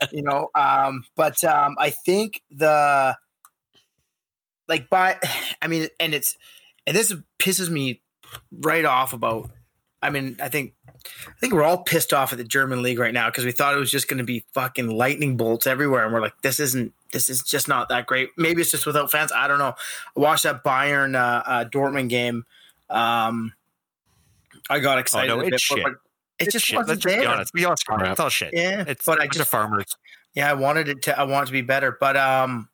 Speaker 6: I, you know. Um, but um, I think the like by, <sighs> I mean, and it's and this pisses me right off about. I mean, I think I think we're all pissed off at the German league right now because we thought it was just going to be fucking lightning bolts everywhere, and we're like, this isn't. This is just not that great. Maybe it's just without fans. I don't know. I watched that Bayern uh, uh, Dortmund game. Um, I got excited.
Speaker 4: no,
Speaker 6: a bit,
Speaker 4: it's
Speaker 6: but-
Speaker 4: shit.
Speaker 6: but It
Speaker 4: It's
Speaker 6: just
Speaker 4: shit.
Speaker 6: wasn't
Speaker 4: Let's just be
Speaker 6: there.
Speaker 4: honest. Be honest.
Speaker 3: Crap.
Speaker 4: It's all shit.
Speaker 6: Yeah,
Speaker 4: It's
Speaker 6: but I just
Speaker 4: of farmers.
Speaker 6: yeah, I wanted it to. I want it to be better, but um,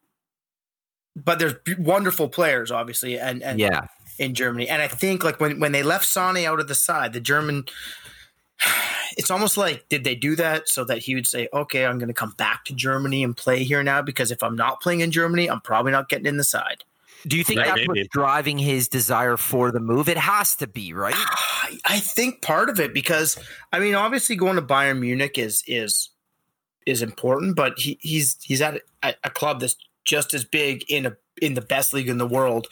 Speaker 6: but there's b- wonderful players, obviously, and and
Speaker 5: yeah.
Speaker 6: In Germany, and I think like when when they left Sane out of the side, the German. <sighs> It's almost like did they do that so that he would say, "Okay, I'm going to come back to Germany and play here now because if I'm not playing in Germany, I'm probably not getting in the side."
Speaker 5: Do you think
Speaker 3: Right,
Speaker 5: that's
Speaker 3: maybe.
Speaker 5: what's driving his desire for the move? It has to be, right?
Speaker 6: I <sighs> I think part of it because I mean, obviously going to Bayern Munich is is is important, but he, he's he's at a, a club that's just as big in a in the best league in the world,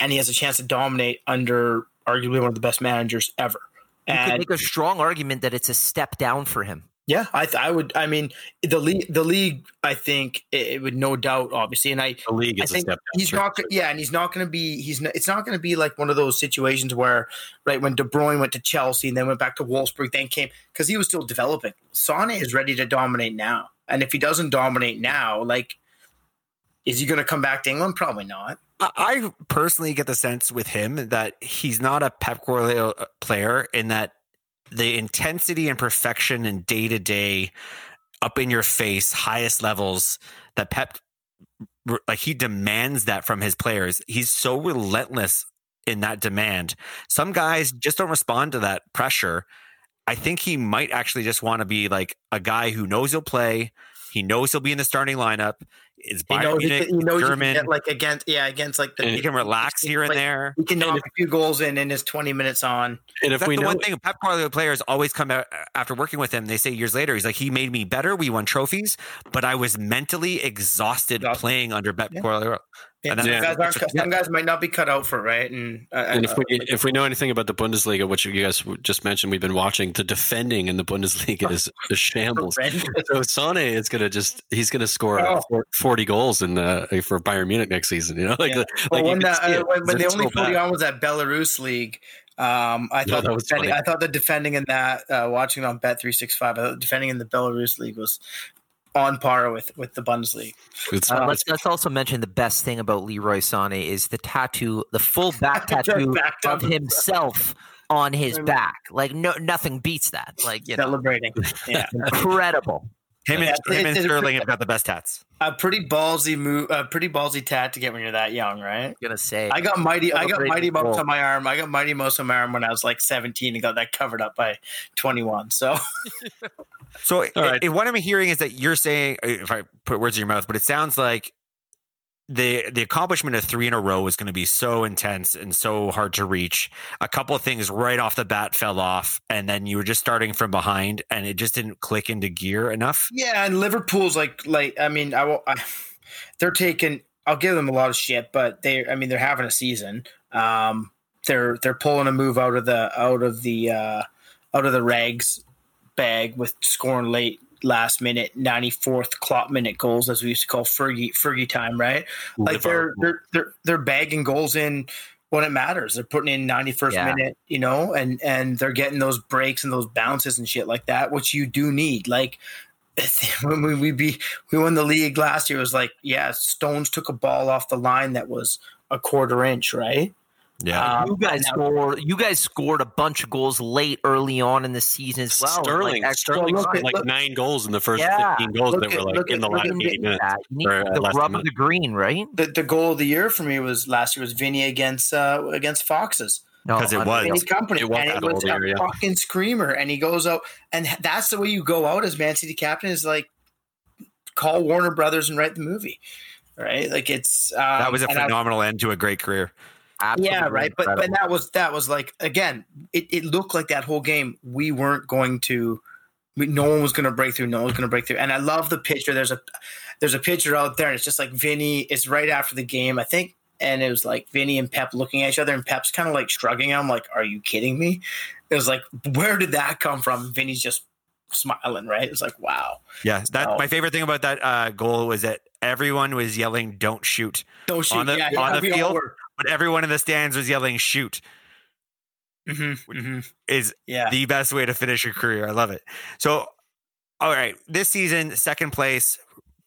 Speaker 6: and he has a chance to dominate under arguably one of the best managers ever.
Speaker 5: You could make a strong argument that it's a step down for him.
Speaker 6: yeah, I th- I would I mean the league the league I think it, it would no doubt obviously, and I
Speaker 3: the league
Speaker 6: I
Speaker 3: is a
Speaker 6: think
Speaker 3: step down.
Speaker 6: he's not. Yeah, and he's not going to be. He's. Not, it's not going to be like one of those situations where, right, when De Bruyne went to Chelsea and then went back to Wolfsburg, then came because he was still developing. Sane is ready to dominate now, and if he doesn't dominate now, like, is he going to come back to England? Probably not.
Speaker 4: I- personally get the sense with him that he's not a Pep Guardiola uh, player in that the intensity and perfection and day to day, up in your face, highest levels that Pep like he demands that from his players. He's so relentless in that demand. Some guys just don't respond to that pressure. I think he might actually just want to be like a guy who knows he'll play. He knows he'll be in the starting lineup. It's
Speaker 6: He
Speaker 4: Bayern
Speaker 6: knows. He,
Speaker 4: Munich,
Speaker 6: can- he can
Speaker 4: German.
Speaker 6: get like against. Yeah, against like the.
Speaker 3: And
Speaker 4: he can relax here and
Speaker 6: like,
Speaker 4: there.
Speaker 6: He can knock a few goals in in his twenty minutes on.
Speaker 3: and if
Speaker 4: That's
Speaker 3: we
Speaker 4: the
Speaker 3: know
Speaker 4: one thing Pep Guardiola players always come out uh, after working with him. They say years later, he's like, he made me better. We won trophies, but I was mentally exhausted
Speaker 6: Exhausted.
Speaker 4: playing under Pep
Speaker 6: Yeah.
Speaker 4: Guardiola.
Speaker 6: Yeah,
Speaker 4: And
Speaker 6: some, guys aren't,
Speaker 4: that's-
Speaker 6: some guys might not be cut out for it, right? And, uh,
Speaker 3: And if we
Speaker 6: uh,
Speaker 3: if we know anything about the Bundesliga, which you guys just mentioned, we've been watching the defending in the Bundesliga is <laughs> a shambles. So Sane is going to just he's going to score
Speaker 6: Oh.
Speaker 3: four- forty goals in uh, for Bayern Munich next season. You know, like
Speaker 6: Yeah.
Speaker 3: like
Speaker 6: Well,
Speaker 3: you
Speaker 6: when,
Speaker 3: can
Speaker 6: the, uh, when, when the only
Speaker 3: so
Speaker 6: 40 on was that Belarus league, um, I
Speaker 3: Yeah,
Speaker 6: thought
Speaker 3: that
Speaker 6: the
Speaker 3: was
Speaker 6: defending. I thought the defending in that uh, watching on Bet three six five, I thought defending in the Belarus league was on par with with the Bundesliga.
Speaker 3: It's-
Speaker 5: Uh,
Speaker 6: Um,
Speaker 5: let's, let's also mention the best thing about Leroy Sané is the tattoo, the full <laughs> back tattoo
Speaker 6: Back
Speaker 5: of himself on his back. Like no, nothing beats that. Like you know,
Speaker 6: celebrating. <laughs> Yeah,
Speaker 5: incredible.
Speaker 4: Him and,
Speaker 6: Yeah,
Speaker 4: him
Speaker 6: it's-
Speaker 4: and
Speaker 6: it's-
Speaker 4: Sterling have got the best tats.
Speaker 6: a pretty ballsy move, a pretty ballsy tat to get when you're that young, right?
Speaker 5: I'm gonna say
Speaker 6: I got mighty, I got mighty mouse
Speaker 5: goal.
Speaker 6: on my arm. I got mighty mouse on my arm when I was like 17 and got that covered up by 21. So
Speaker 4: So
Speaker 3: All right.
Speaker 4: i- what I'm hearing is that you're saying, uh, if I put words in your mouth, but it sounds like the the accomplishment of three in a row is going to be so intense and so hard to reach. A couple of things right off the bat fell off, and then you were just starting from behind, and it just didn't click into gear enough.
Speaker 6: Yeah, and Liverpool's like like I mean I, will- I they're taking I'll give them a lot of shit, but they I mean they're having a season. Um, they're they're pulling a move out of the out of the uh, out of the rags bag with scoring late last minute 94th clock minute goals as we used to call Fergie Fergie time, right? Like they're they're they're they're bagging goals in when it matters. They're putting in 91st
Speaker 5: Yeah.
Speaker 6: minute, you know, and and they're getting those breaks and those bounces and shit like that, which you do need. Like <laughs> when we we be we won the league last year, it was like yeah, Stones took a ball off the line that was a quarter inch, right?
Speaker 4: Yeah,
Speaker 6: Um,
Speaker 5: you guys scored. You guys scored a bunch of goals late, early on in the season as well.
Speaker 3: Sterling,
Speaker 5: Like,
Speaker 3: Sterling scored
Speaker 6: at-
Speaker 3: like
Speaker 6: look-
Speaker 3: nine goals in the first
Speaker 5: Yeah,
Speaker 3: 15 goals that
Speaker 6: at-
Speaker 3: were like
Speaker 6: look
Speaker 3: in
Speaker 6: at-
Speaker 3: the last
Speaker 6: at
Speaker 3: 80 minutes.
Speaker 5: need
Speaker 3: or, uh,
Speaker 5: the
Speaker 3: less
Speaker 5: rub of the green, right?
Speaker 6: The, the goal of the year for me was last year was Vinny against uh, against Foxes.
Speaker 5: No,
Speaker 4: 'Cause it was.
Speaker 6: Vinny Kompany,
Speaker 3: It was
Speaker 6: and it was a
Speaker 3: year, yeah.
Speaker 6: fucking screamer. And he goes out, and that's the way you go out as Man City captain is like call Warner Brothers and write the movie, right? Like it's um,
Speaker 4: that was a
Speaker 6: and I-
Speaker 4: phenomenal end to a great career.
Speaker 5: Absolutely
Speaker 6: yeah, right. But but that was that was like again, it, it looked like that whole game we weren't going to. We, no one was going to break through. No one was going to break through. And I love the picture. There's a there's a picture out there, and it's just like Vinny. It's right after the game, I think, and it was like Vinny and Pep looking at each other, and Pep's kind of like shrugging. I'm like, "Are you kidding me?" It was like, where did that come from? Vinny's just smiling, right? It's like, wow.
Speaker 4: Yeah, that my favorite thing about that uh, goal was that everyone was yelling "Don't shoot,"
Speaker 6: Don't shoot.
Speaker 4: On the-
Speaker 6: yeah,
Speaker 4: on
Speaker 6: yeah,
Speaker 4: the field? But everyone in the stands was yelling "Shoot."
Speaker 6: Mhm, mhm.
Speaker 4: Is
Speaker 6: Yeah.
Speaker 4: the best way to finish your career. I love it. So, all right, this season, second place,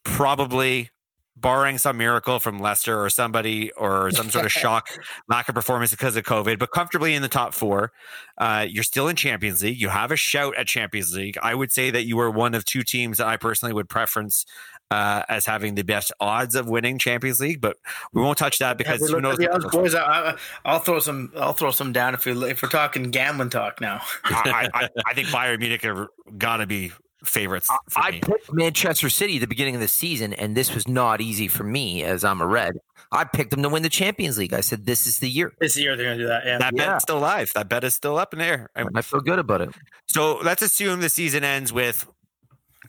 Speaker 4: probably barring some miracle from Leicester or somebody or some sort of <laughs> shock lack of performance because of COVID, but comfortably in the top four. Uh, you're still in Champions League. You have a shout at Champions League. I would say that you are one of two teams that I personally would preference uh, as having the best odds of winning Champions League, but we won't touch that because
Speaker 6: Yeah, we
Speaker 4: who knows?
Speaker 6: the odds, boys. I, I, I'll throw some. I'll throw some down if we if we're talking gambling talk now.
Speaker 4: I, I, I <laughs> think Bayern Munich are gotta be favorites. For
Speaker 5: I
Speaker 4: me.
Speaker 5: picked Manchester City at the beginning of the season, and this was not easy for me as I'm a red. I picked them to win the Champions League. I said this is the year.
Speaker 6: This year they're going to do that. Yeah.
Speaker 4: That
Speaker 5: Yeah.
Speaker 4: bet's still alive. That bet is still up in the air.
Speaker 5: I feel good about it.
Speaker 4: So let's assume the season ends with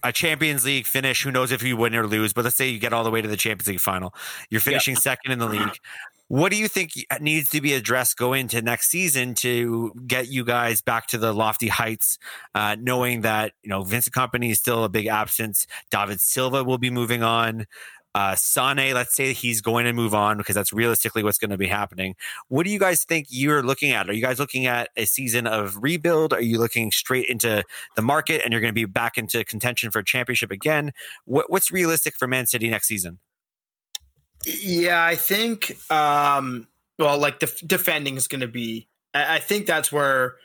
Speaker 4: a Champions League finish. Who knows if you win or lose? But let's say you get all the way to the Champions League final. You're finishing second in the league. What do you think needs to be addressed going into next season to get you guys back to the lofty heights? Uh, knowing that you know Vincent Kompany is still a big absence. David Silva will be moving on. Uh, Sane, let's say he's going to move on because that's realistically what's going to be happening. What do you guys think you're looking at? Are you guys looking at a season of rebuild? Are you looking straight into the market and you're going to be back into contention for a championship again? What, what's realistic for Man City next season?
Speaker 6: Yeah, I think. Um, well, like the defending is going to be. I, I think that's where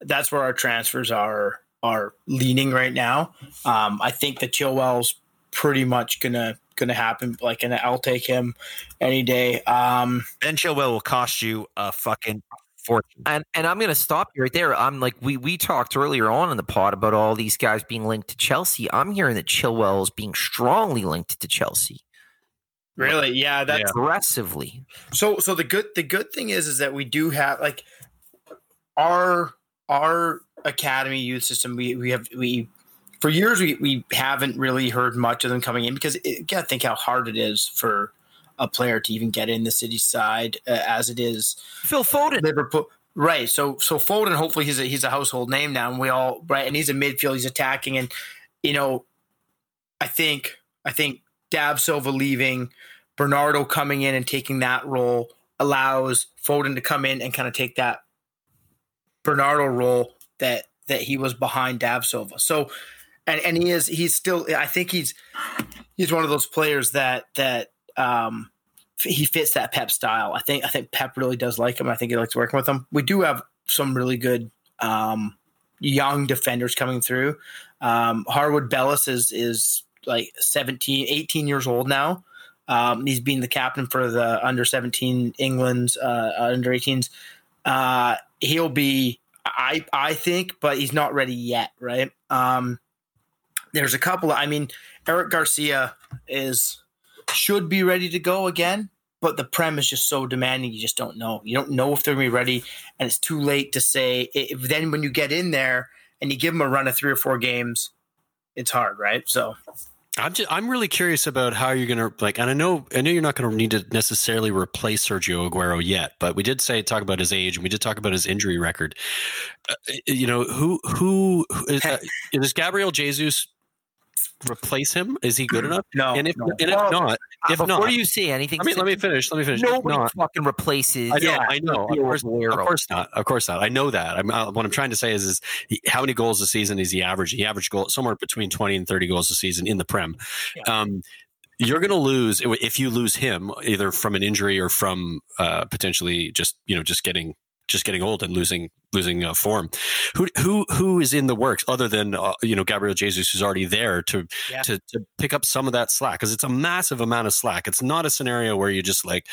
Speaker 6: that's where our transfers are are leaning right now. Um, I think the Chilwell's pretty much gonna gonna happen. Like, and I'll take him any day. Um,
Speaker 4: Ben Chilwell will cost you a fucking fortune.
Speaker 5: And and I'm going to stop you right there. I'm like we we talked earlier on in the pod about all these guys being linked to Chelsea. I'm hearing that Chilwell is being strongly linked to Chelsea
Speaker 6: really, yeah, that's
Speaker 5: aggressively.
Speaker 6: So so the good the good thing is is that we do have like our our academy youth system we we have we for years we, we haven't really heard much of them coming in because it, you gotta think how hard it is for a player to even get in the city side uh, as it is
Speaker 5: Phil Foden.
Speaker 6: Liverpool right so so Foden hopefully he's a he's a household name now and we all right and he's a midfield he's attacking and you know I think I think Dab Silva leaving Bernardo coming in and taking that role allows Foden to come in and kind of take that Bernardo role that that he was behind Dav Silva. So and and he is he's still I think he's he's one of those players that that um he fits that Pep style. I think I think Pep really does like him. I think he likes working with him. We do have some really good um young defenders coming through. Um Harwood Bellis is is like 17 18 years old now. Um, he's been the captain for the under 17 England's uh, under 18s. Uh, he'll be, I I think, but he's not ready yet, right? Um, there's a couple. Of, I mean, Eric Garcia is should be ready to go again, but the prem is just so demanding. You just don't know. You don't know if they're gonna be ready, and it's too late to say. If then when you get in there and you give them a run of three or four games, it's hard, right? So
Speaker 3: I'm just, I'm really curious about how you're going to like, and I know I know you're not going to need to necessarily replace Sergio Aguero yet, but we did say talk about his age and we did talk about his injury record. Uh, you know who who, who is, uh, does Gabriel Jesus replace him? Is he good enough?
Speaker 6: no,
Speaker 3: and if
Speaker 6: no.
Speaker 3: and if
Speaker 5: Well,
Speaker 3: not, if
Speaker 5: Before
Speaker 3: not,
Speaker 5: you say anything,
Speaker 3: let me let me finish. Let me finish. If
Speaker 5: nobody
Speaker 3: not,
Speaker 5: fucking replaces.
Speaker 3: I know,
Speaker 6: Yeah.
Speaker 3: I know. Of course, of course not. Of course not. I know that. I'm, uh, what I'm trying to say is, is he, how many goals a season is he averaging? He averaged goal somewhere between 20 and 30 goals a season in the Prem. Um, you're going to lose if you lose him either from an injury or from uh, potentially just you know just getting just getting old and losing losing uh, form. Who who who is in the works other than uh, you know Gabriel Jesus, who's already there to
Speaker 6: Yeah.
Speaker 3: to to pick up some of that slack because it's a massive amount of slack. It's not a scenario where you just like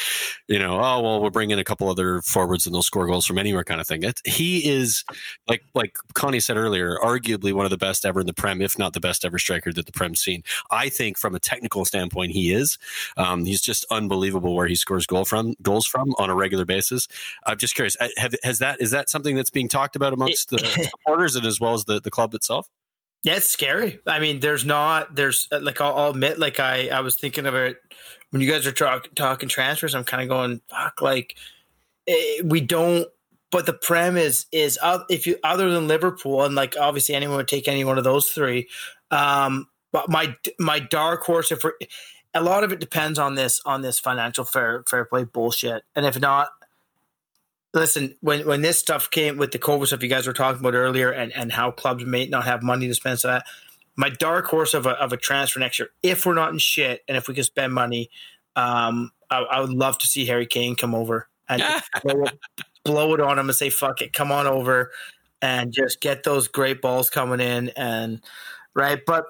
Speaker 3: you know oh well we'll bring in a couple other forwards and they'll score goals from anywhere kind of thing. It, he is like like Connie said earlier, arguably one of the best ever in the Prem, if not the best ever striker that the Prem's seen. I think from a technical standpoint, he is. Um, he's just unbelievable where he scores goal from goals from on a regular basis. I'm just curious, uh, have, has that is that something that's being talked about amongst the <laughs> supporters and as well as the, the club itself?
Speaker 6: Yeah, it's scary. I mean, there's not, there's uh, like, I'll, I'll admit, like, I, I was thinking of it when you guys are talk, talking transfers. I'm kind of going, fuck, like, eh, we don't, but the prem is, is, uh, if you, other than Liverpool, and like, obviously anyone would take any one of those three. Um, but my, my dark horse, if we're, a lot of it depends on this, on this financial fair, fair play bullshit. And if not, listen, when when this stuff came with the COVID stuff you guys were talking about earlier, and and how clubs may not have money to spend, so that my dark horse of a of a transfer next year, if we're not in shit, and if we can spend money, um, I, I would love to see Harry Kane come over and <laughs> blow, it, blow it on him and say fuck it, come on over, and just get those great balls coming in, and right, but.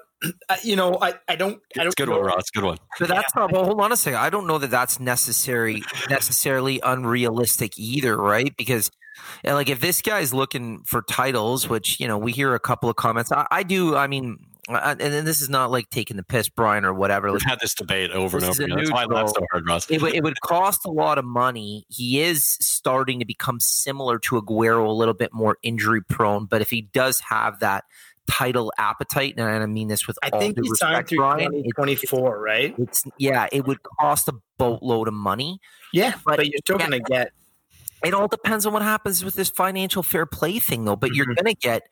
Speaker 6: Uh, You know, I, I don't I
Speaker 3: It's
Speaker 6: don't
Speaker 3: a good one,
Speaker 6: know-
Speaker 3: Ross. Good one.
Speaker 5: But that's not. Well, hold on a second. I don't know that that's necessary, necessarily unrealistic either, right? Because, uh, like, if this guy's looking for titles, which you know we hear a couple of comments, I, I do. I mean, I, and then this is not like taking the piss, Brian, or whatever.
Speaker 3: We've
Speaker 5: Like,
Speaker 3: had this debate over and
Speaker 5: This is
Speaker 3: over again. That's why I laugh so hard, Ross.
Speaker 5: it, would- it would cost a lot of money. He is starting to become similar to Aguero, a little bit more injury prone. But if he does have that title appetite, and I mean this with
Speaker 6: I
Speaker 5: all
Speaker 6: think
Speaker 5: due respect,
Speaker 6: through
Speaker 5: Brian, it-
Speaker 6: 2024, right?
Speaker 5: it's yeah, it would cost a boatload of money.
Speaker 6: Yeah,
Speaker 5: But-
Speaker 6: but, you're still
Speaker 5: yeah.
Speaker 6: gonna get
Speaker 5: It all depends on what happens with this financial fair play thing, though. But you're
Speaker 6: Mhm.
Speaker 5: going to get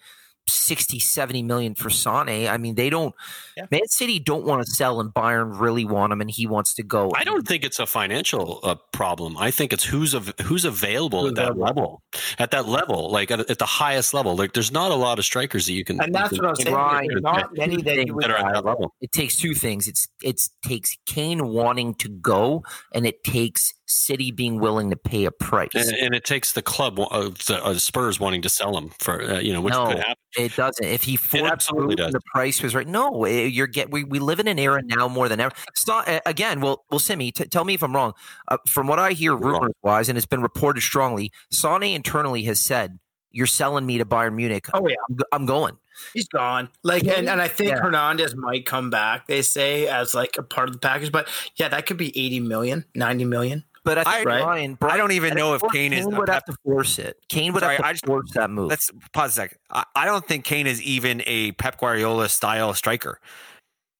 Speaker 5: 60, 70 million for Sane. I mean, they don't,
Speaker 6: Yeah.
Speaker 5: Man City don't want to sell, and Bayern really want him, and he wants to go.
Speaker 3: I don't think it's a financial uh, problem. I think it's who's av- who's available
Speaker 6: Who's
Speaker 3: at that
Speaker 6: available.
Speaker 3: level, at that level, like at, at the highest level. Like, there's not a lot of strikers that you can.
Speaker 6: and that's
Speaker 3: you
Speaker 6: what I was saying.
Speaker 5: Right.
Speaker 6: There's not many that you would
Speaker 3: that are at that level.
Speaker 5: It takes two things. It's it takes Kane wanting to go, and it takes City being willing to pay a price.
Speaker 3: And, and it takes the club, wa- uh, the uh, Spurs, wanting to sell him for uh, you know, which
Speaker 5: No.
Speaker 3: could happen.
Speaker 5: It doesn't. If he forced
Speaker 3: absolutely does.
Speaker 5: the price was right. No, eh, you're get. We, we live in an era now more than ever. It's not eh, again. Well, well, Simi, t- tell me if I'm wrong. Uh, from what I hear,
Speaker 3: You're
Speaker 5: rumors wise, and it's been reported strongly, Sane internally has said, "You're selling me to Bayern Munich.
Speaker 6: Oh yeah,
Speaker 5: I'm, I'm going."
Speaker 6: he's gone. Like, and, and I think
Speaker 5: Yeah.
Speaker 6: Hernandez might come back. They say as like a part of the package, but yeah, that could be 80 million, 90 million.
Speaker 5: But I think
Speaker 6: I-
Speaker 5: Brian, Brian,
Speaker 4: I don't even know if
Speaker 5: Kane
Speaker 4: Kane is.
Speaker 5: would have to force it. Kane would
Speaker 4: Sorry,
Speaker 5: have to
Speaker 4: I just-
Speaker 5: force that move.
Speaker 4: Let's pause a second. I, I don't think Kane is even a Pep Guardiola style striker.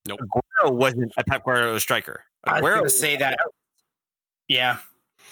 Speaker 3: Nope.
Speaker 4: Aguero wasn't a Pep Guardiola striker.
Speaker 6: I was
Speaker 4: Aguero
Speaker 6: gonna say that. Yeah,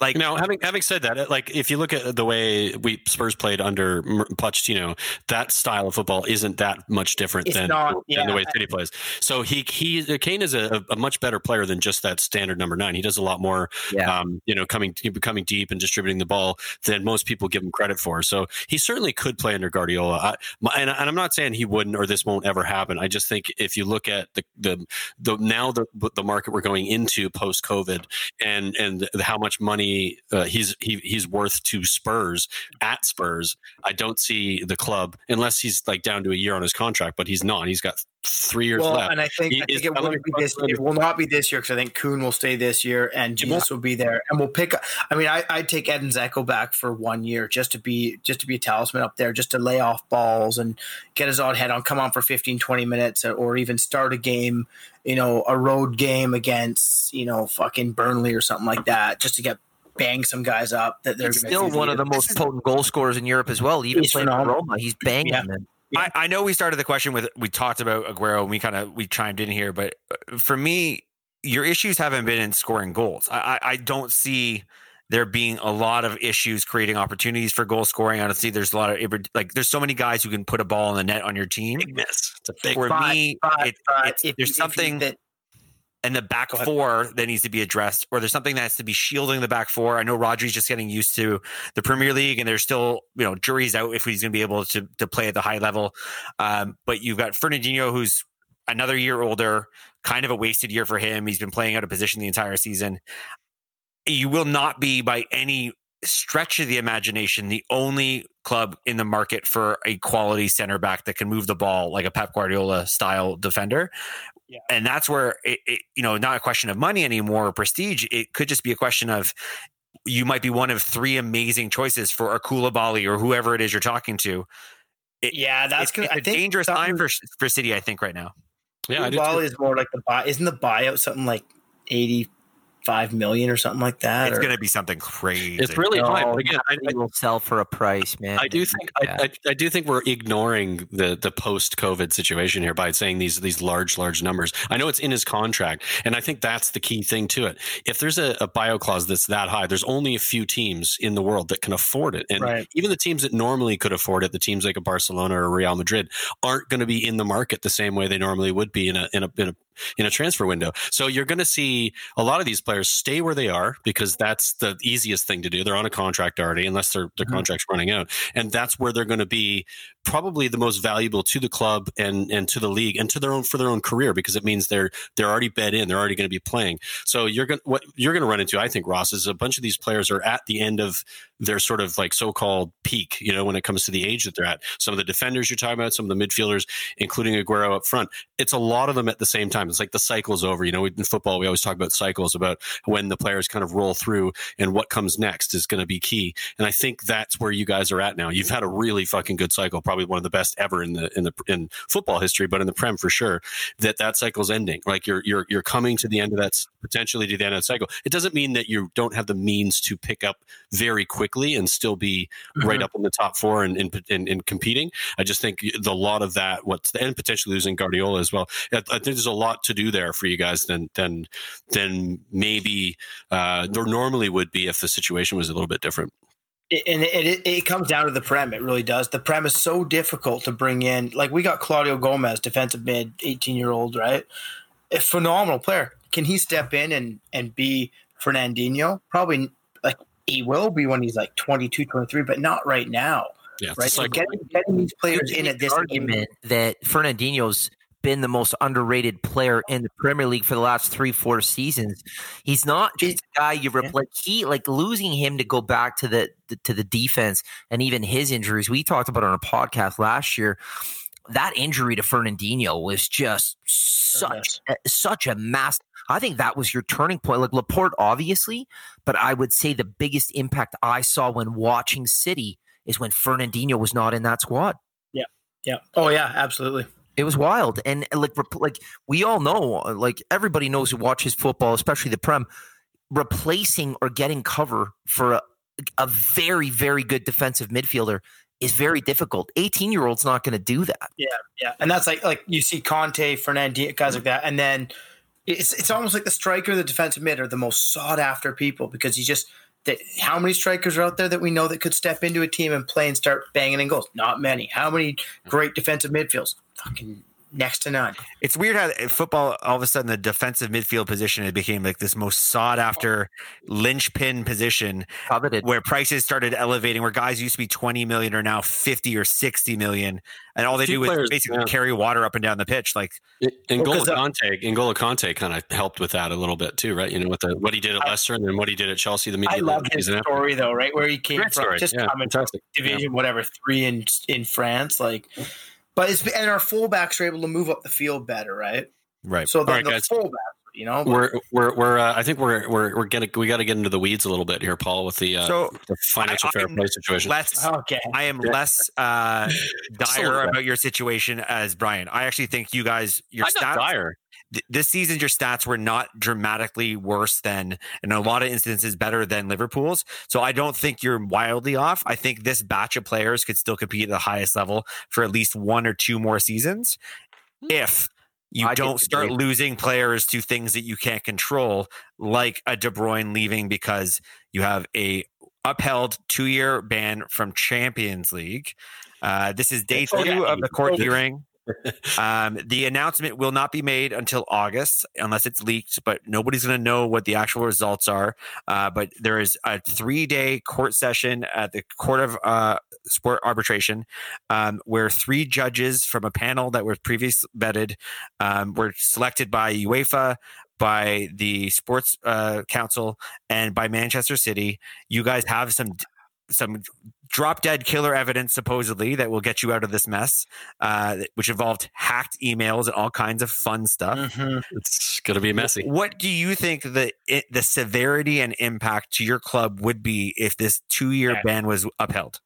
Speaker 4: like
Speaker 3: Now, having having said that, like if you look at the way we Spurs played under M- Pochettino, that style of football isn't that much different than,
Speaker 6: not,
Speaker 3: than
Speaker 6: yeah.
Speaker 3: the way City plays. So he he Kane is a, a much better player than just that standard number nine. He does a lot more,
Speaker 5: Yeah.
Speaker 3: um, you know, coming coming deep and distributing the ball than most people give him credit for. So he certainly could play under Guardiola. I, my- and, and I'm not saying he wouldn't or this won't ever happen. I just think if you look at the the, the now the the market we're going into post COVID and and how much money uh, he's he, he's worth to Spurs at Spurs. I don't see the club unless he's like down to a year on his contract, but he's not. He's got three years
Speaker 6: well,
Speaker 3: left.
Speaker 6: and I think, I think it will be this. It will not be this year because I think Kun will stay this year and. Jesus will be there, and we'll pick. I mean, I I'd take Edin Dzeko back for one year just to be just to be a talisman up there, just to lay off balls and get his odd head on, come on for 15, 20 minutes, or even start a game, you know, a road game against you know fucking Burnley or something like that, just to get bang some guys up that they're gonna
Speaker 5: still one of the most potent goal scorers in Europe as well. Even
Speaker 6: He's
Speaker 5: playing for. Roma, he's banging
Speaker 6: Yeah.
Speaker 5: them.
Speaker 6: Yeah.
Speaker 4: I, I know we started the question with we talked about Aguero and we kind of we chimed in here, but uh, for me, your issues haven't been in scoring goals. I, I, I don't see there being a lot of issues creating opportunities for goal scoring. I don't see there's a lot of like there's so many guys who can put a ball in the net on your team.
Speaker 3: big miss. It's a big
Speaker 4: For
Speaker 6: But-
Speaker 4: me,
Speaker 6: but-
Speaker 4: it,
Speaker 6: but
Speaker 4: it's,
Speaker 6: if-
Speaker 4: there's
Speaker 6: if
Speaker 4: something
Speaker 6: that
Speaker 4: in the back four that needs to be addressed, or there's something that has to be shielding the back four. I know Rodri's just getting used to the Premier League, and there's still you know jury's out if he's going to be able to to play at the high level. Um, but you've got Fernandinho, who's another year older, kind of a wasted year for him. He's been playing out of position the entire season. You will not be by any stretch of the imagination the only club in the market for a quality center back that can move the ball like a Pep Guardiola style defender.
Speaker 6: Yeah.
Speaker 4: And that's where it, it, you know, not a question of money anymore or prestige. It could just be a question of you might be one of three amazing choices for a Koulibaly or whoever it is you're talking to. It-
Speaker 6: Yeah, that's
Speaker 4: it's, it's
Speaker 6: I
Speaker 4: a
Speaker 6: think
Speaker 4: dangerous time for for City, I think, right now.
Speaker 3: Yeah, I do.
Speaker 6: Koulibaly
Speaker 3: too.
Speaker 6: is more like the buy. Isn't the buyout something like eighty five million or something like that?
Speaker 4: It's
Speaker 6: or-
Speaker 4: going to be something crazy.
Speaker 3: It's really high.
Speaker 5: No,
Speaker 3: But again, I,
Speaker 5: he will sell for a price, man.
Speaker 3: I do think
Speaker 5: Yeah.
Speaker 3: I, I, I do think we're ignoring the the post COVID situation here by saying these these large large numbers. I know it's in his contract, and I think that's the key thing to it. If there's a, a bio clause that's that high, there's only a few teams in the world that can afford it, and
Speaker 6: Right.
Speaker 3: even the teams that normally could afford it, the teams like a Barcelona or Real Madrid, aren't going to be in the market the same way they normally would be in a in a in a in a transfer window. So you're going to see a lot of these players stay where they are because that's the easiest thing to do. They're on a contract already, unless their their
Speaker 6: Mhm.
Speaker 3: contract's running out, and that's where they're going to be probably the most valuable to the club and and to the league and to their own for their own career because it means they're they're already bet in. They're already going to be playing. So you're going what you're going to run into, I think, Ross, is a bunch of these players are at the end of their sort of like so-called peak. You know, when it comes to the age that they're at. Some of the defenders you're talking about, some of the midfielders, including Aguero up front. It's a lot of them at the same time. It's like the cycle's over. You know, in football, we always talk about cycles, about when the players kind of roll through and what comes next is going to be key. And I think that's where you guys are at now. You've had a really fucking good cycle, probably one of the best ever in the in the in football history, but in the Prem for sure. That that cycle's ending. Like you're you're you're coming to the end of that, potentially to the end of that cycle. It doesn't mean that you don't have the means to pick up very quickly and still be right mm-hmm. up in the top four and and, and competing. I just think the lot of that, what's the and potentially losing Guardiola as well. I, I think there's a lot to do there for you guys than than than maybe uh, there normally would be if the situation was a little bit different.
Speaker 6: And it, it, it comes down to the prem. It really does. The prem is so difficult to bring in. Like we got Claudio Gomes, defensive mid, eighteen year old, right? A phenomenal player. Can he step in and and be Fernandinho? Probably like he will be when he's like 22, 23, but not right now.
Speaker 3: Yeah,
Speaker 6: Right?
Speaker 3: a
Speaker 6: So
Speaker 3: cycle.
Speaker 6: getting, getting these players in at this
Speaker 5: argument that Fernandinho's been the most underrated player in the Premier League for the last three, four seasons. He's not just a guy you replace. He like losing him to go back to the, the to the defense and even his injuries. We talked about on a podcast last year. That injury to Fernandinho was just such a, such a mass. I think that was your turning point. Like Laporte, obviously, but I would say the biggest impact I saw when watching City is when Fernandinho was not in that squad.
Speaker 6: Yeah. Yeah. Oh yeah, absolutely.
Speaker 5: It was wild, and like like we all know, uh, like everybody knows who watches football, especially the Prem, replacing or getting cover for a, a very very good defensive midfielder is very difficult. Eighteen year olds not going to do that.
Speaker 6: Yeah, yeah, and that's like like you see Kanté, Fernandinho, guys like that, and then it's it's almost like the striker, the defensive mid are the most sought after people because you just that how many strikers are out there that we know that could step into a team and play and start banging in goals? Not many. How many great defensive midfields? Fucking next to none.
Speaker 4: It's weird how football, all of a sudden, the defensive midfield position it became like this most sought after linchpin position
Speaker 5: Coveted.
Speaker 4: where prices started elevating, where guys used to be 20 million are now 50 or 60 million. And all they
Speaker 3: Few
Speaker 4: do is basically
Speaker 3: yeah.
Speaker 4: carry water up and down the pitch. Like,
Speaker 3: And
Speaker 6: Well, 'cause, uh,
Speaker 3: Kanté, N'Golo Kanté kind of helped with that a little bit too, right? You know, with the, what he did at Leicester and then what he did at Chelsea. The
Speaker 6: I
Speaker 3: media
Speaker 6: love his
Speaker 3: season after.
Speaker 6: story though, right? Where he came
Speaker 3: Great
Speaker 6: from,
Speaker 3: story.
Speaker 6: just
Speaker 3: Yeah,
Speaker 6: coming from
Speaker 3: fantastic.
Speaker 6: division whatever three in in France, like. But it's and our fullbacks are able to move up the field better, right?
Speaker 4: right.
Speaker 6: So the,
Speaker 3: All right,
Speaker 6: the
Speaker 3: guys.
Speaker 6: fullbacks, you know,
Speaker 3: We're we're we're uh, I think we're we're we're gonna we got to get into the weeds a little bit here, Paul, with the, uh,
Speaker 4: So
Speaker 3: the financial
Speaker 4: I-
Speaker 3: fair
Speaker 4: I'm
Speaker 3: play situation.
Speaker 4: let's,
Speaker 6: okay.
Speaker 4: I am less uh, <laughs>
Speaker 3: Just a little
Speaker 4: dire about your situation as Brian. I actually think you guys, your
Speaker 3: I'm not
Speaker 4: stats,
Speaker 3: dire.
Speaker 4: Th- this season your stats were not dramatically worse than in a lot of instances better than Liverpool's. So I don't think you're wildly off. I think this batch of players could still compete at the highest level for at least one or two more seasons if you
Speaker 5: I
Speaker 4: don't start losing players to things that you can't control, like a De Bruyne leaving because you have a upheld two year ban from Champions League. Uh, this is day two of the court hearing. Um, the announcement will not be made until August unless it's leaked, but nobody's going to know what the actual results are. Uh, but there is a three day court session at the Court of uh, Sport Arbitration um, where three judges from a panel that were previously vetted um, were selected by UEFA. by the Sports uh, Council and by Manchester City. You guys have some some drop dead killer evidence supposedly that will get you out of this mess, uh, which involved hacked emails and all kinds of fun stuff.
Speaker 6: Mhm.
Speaker 3: It's going to be messy.
Speaker 4: What do you think the it, the severity and impact to your club would be if this two year
Speaker 6: Yeah.
Speaker 4: ban was upheld?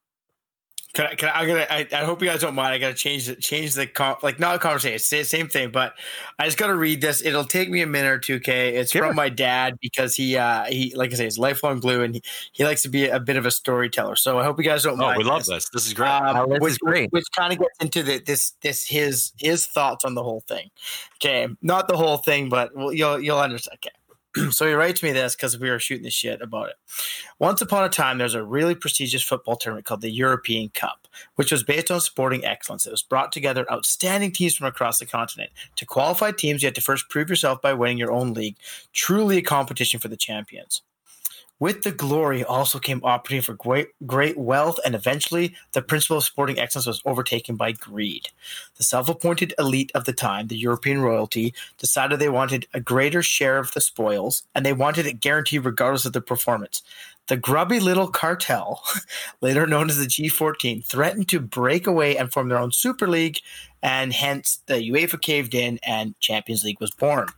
Speaker 6: Can I, can I, I'm gonna, I, I hope you guys don't mind. I gotta change the change the con- like not a conversation, it's the same thing, but I just gotta read this. It'll take me a minute or two. Okay, it's
Speaker 4: Sure.
Speaker 6: from my dad because he uh he like I say, he's lifelong blue and he, he likes to be a bit of a storyteller. So I hope you guys don't
Speaker 3: Oh,
Speaker 6: mind.
Speaker 3: we love
Speaker 6: this.
Speaker 3: this. This is great.
Speaker 6: Um,
Speaker 5: Oh, this
Speaker 6: which,
Speaker 5: is great.
Speaker 6: which kind of gets into the, this this his his thoughts on the whole thing. Okay, not the whole thing, but well, you'll you'll understand. Okay. <clears throat> so he writes me this because we were shooting the shit about it. Once upon a time, there's a really prestigious football tournament called the European Cup, which was based on sporting excellence. It was brought together outstanding teams from across the continent. To qualify teams, you had to first prove yourself by winning your own league. Truly a competition for the champions. With the glory also came opportunity for great, great wealth, and eventually the principle of sporting excellence was overtaken by greed. The self appointed elite of the time, the European royalty, decided they wanted a greater share of the spoils, and they wanted it guaranteed regardless of the performance. The grubby little cartel, <laughs> later known as the G14, threatened to break away and form their own Super League, and hence the UEFA caved in and Champions League was born.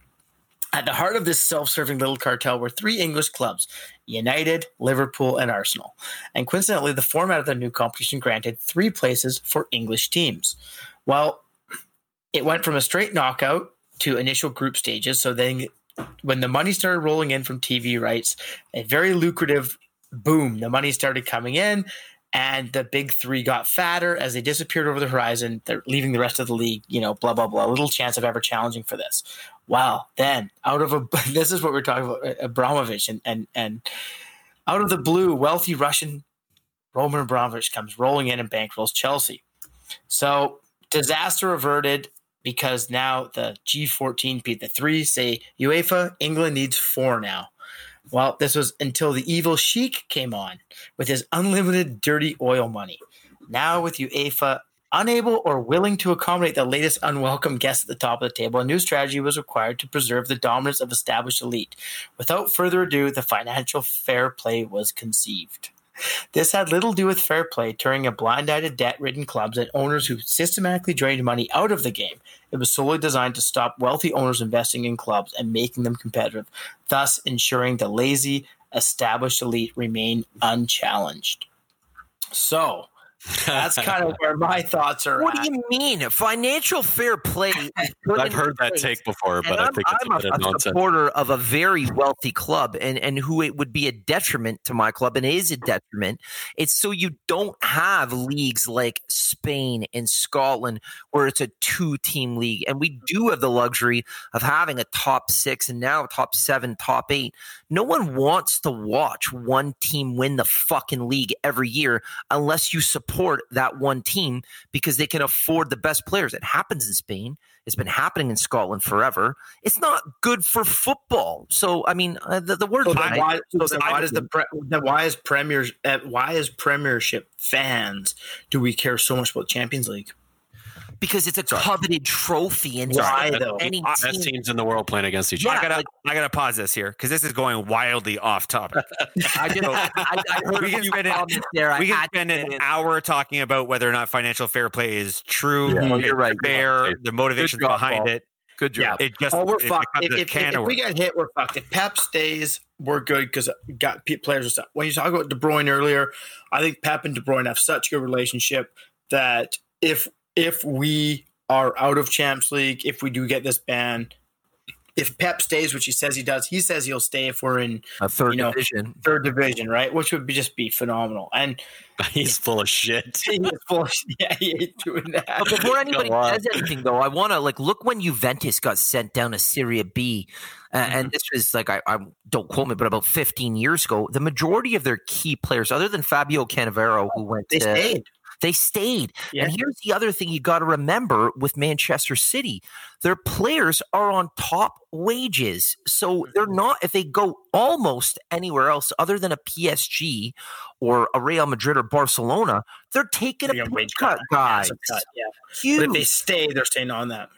Speaker 6: At the heart of this self serving little cartel were three English clubs United, Liverpool, and Arsenal. And coincidentally, the format of the new competition granted three places for English teams. Well, it went from a straight knockout to initial group stages. So then, when the money started rolling in from TV rights, a very lucrative boom, the money started coming in. And the big three got fatter as they disappeared over the horizon. They're leaving the rest of the league, you know, blah, blah, blah. Little chance of ever challenging for this. Wow. Then out of a, <laughs> this is what we're talking about uh, Abramovich and, and, and out of the blue, wealthy Russian Roman Abramovich comes rolling in and bankrolls Chelsea. So disaster averted because now the G14 beat the three say UEFA, England needs four now. Well, this was until the evil Sheik came on with his unlimited dirty oil money. Now, with UEFA unable or willing to accommodate the latest unwelcome guests at the top of the table, a new strategy was required to preserve the dominance of established elite. Without further ado, the financial fair play was conceived. This had little to do with fair play, turning a blind eye to debt ridden clubs and owners who systematically drained money out of the game. It was solely designed to stop wealthy owners investing in clubs and making them competitive, thus ensuring the lazy, established elite remain unchallenged. So, that's kind of <laughs> where my thoughts are
Speaker 5: What
Speaker 6: at.
Speaker 5: do you mean? Financial fair play. <laughs>
Speaker 3: I've heard that
Speaker 5: place.
Speaker 3: take before,
Speaker 5: And
Speaker 3: but I
Speaker 5: I'm,
Speaker 3: think it's
Speaker 5: I'm
Speaker 3: a bit of
Speaker 5: a,
Speaker 3: nonsense.
Speaker 5: supporter of a very wealthy club, and and who it would be a detriment to my club, and is a detriment. It's so you don't have leagues like Spain and Scotland where it's a two-team league, and we do have the luxury of having a top six and now a top seven, top eight. No one wants to watch one team win the fucking league every year unless you support that one team because they can afford the best players. It happens in Spain. It's been happening in Scotland forever. It's not good for football. So, I mean, uh, the, the word.
Speaker 6: So then why, so then why does the pre, then why is premiers uh, why as Premiership fans do we care so much about Champions League?
Speaker 5: Because it's a coveted trophy, and
Speaker 6: Why,
Speaker 5: just
Speaker 6: though?
Speaker 5: any
Speaker 3: Best
Speaker 5: team.
Speaker 3: teams in the world playing against each
Speaker 5: Yeah,
Speaker 3: other.
Speaker 4: I gotta,
Speaker 5: like-
Speaker 4: I gotta pause this here because this is going wildly off topic. <laughs>
Speaker 5: I just, I, I heard
Speaker 4: We can
Speaker 5: few
Speaker 4: spend it-
Speaker 5: comments there.
Speaker 4: We can spend an hour talking about whether or not financial fair play is true,
Speaker 5: Yeah, mm-hmm.
Speaker 4: it's
Speaker 5: you're right.
Speaker 4: fair, the motivations
Speaker 5: job,
Speaker 4: behind
Speaker 5: Paul.
Speaker 4: it.
Speaker 5: Good job.
Speaker 6: Yeah.
Speaker 4: It just
Speaker 6: Oh, we're
Speaker 4: it
Speaker 6: fucked.
Speaker 4: becomes
Speaker 6: If,
Speaker 4: a
Speaker 6: if, if we get hit, we're fucked. If Pep stays, we're good because got players are stuff. When you talk about De Bruyne earlier, I think Pep and De Bruyne have such a good relationship that if if we are out of Champs League, if we do get this ban, if Pep stays, which he says he does, he says he'll stay if we're in
Speaker 5: a third
Speaker 6: you know,
Speaker 5: division.
Speaker 6: third division, right? Which would be just be phenomenal. And <laughs>
Speaker 3: He's full of shit. <laughs>
Speaker 6: he's full of, yeah, he ain't doing that.
Speaker 5: But before anybody says anything, though, I want to like look when Juventus got sent down to Serie B, uh, and this was like I, I don't quote me, but about 15 years ago. The majority of their key players, other than Fabio Cannavaro, who went,
Speaker 6: They
Speaker 5: to,
Speaker 6: stayed.
Speaker 5: They stayed.
Speaker 6: Yeah.
Speaker 5: And here's the other thing you got to remember with Manchester City: their players are on top wages, so they're mm-hmm. not. If they go almost anywhere else other than a PSG or a Real Madrid or Barcelona, they're taking
Speaker 6: Big
Speaker 5: a
Speaker 6: on wage
Speaker 5: cut,
Speaker 6: cut,
Speaker 5: guys.
Speaker 6: massive cut, yeah. But
Speaker 5: Huge.
Speaker 6: if they stay, they're staying on that.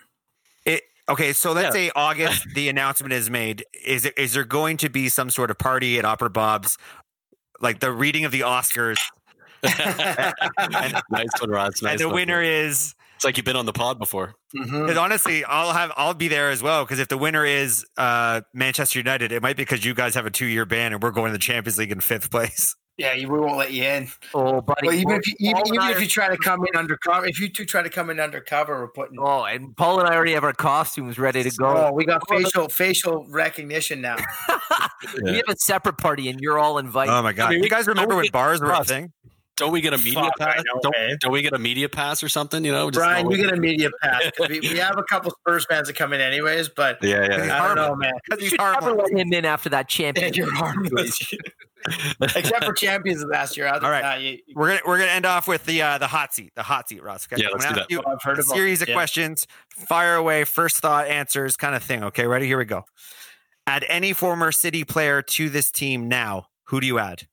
Speaker 4: it Okay, so let's
Speaker 3: Yeah.
Speaker 4: say August, the announcement is made. Is it, is there going to be some sort of party at Opera Bob's, like the reading of the Oscars, <laughs> <laughs>
Speaker 3: nice one, Ross. Nice
Speaker 4: and the
Speaker 3: one.
Speaker 4: winner is?
Speaker 3: It's like you've been on the pod before.
Speaker 6: Mhm.
Speaker 4: 'cause honestly, I'll have I'll be there as well because if the winner is uh, Manchester United, it might be because you guys have a two year ban and we're going to the Champions League in fifth place.
Speaker 6: Yeah, we won't let you in.
Speaker 5: Oh, buddy.
Speaker 6: Well, even if you, even, even if you try to come in undercover, if you two try to come in undercover, we're putting.
Speaker 5: Oh, and Paul and I already have our costumes ready to go.
Speaker 6: Oh, we got facial facial recognition now. <laughs>
Speaker 5: We have a separate party, and you're all invited.
Speaker 4: Oh my god!
Speaker 3: mean,
Speaker 4: you guys remember when bars were a thing?
Speaker 3: Don't we get a media
Speaker 6: Fuck,
Speaker 3: pass?
Speaker 6: know,
Speaker 3: don't,
Speaker 6: man.
Speaker 3: don't we get a media pass or something? You know, just
Speaker 6: Brian,
Speaker 3: know-
Speaker 6: we get a media <laughs> pass. 'cause We, we have a couple Spurs fans that come in anyways, but
Speaker 3: yeah, yeah.
Speaker 6: I don't know, man.
Speaker 4: Because he's
Speaker 5: should never let him in after that
Speaker 6: Yeah,
Speaker 5: champion. <laughs>
Speaker 6: you're harmless. <laughs> Except for champions of last year. Other
Speaker 4: All right.
Speaker 6: that, you, you,
Speaker 4: We're gonna we're gonna end off with the uh, the hot seat, the hot seat, Ross. Okay?
Speaker 3: Yeah, let's
Speaker 4: I'm
Speaker 3: do that.
Speaker 4: ask you
Speaker 6: I've heard
Speaker 4: a
Speaker 6: of
Speaker 4: series of
Speaker 6: Yeah.
Speaker 4: questions. Fire away, first thought answers, kind of thing. Okay, ready? Here we go. Add any former City player to this team now. Who do you add?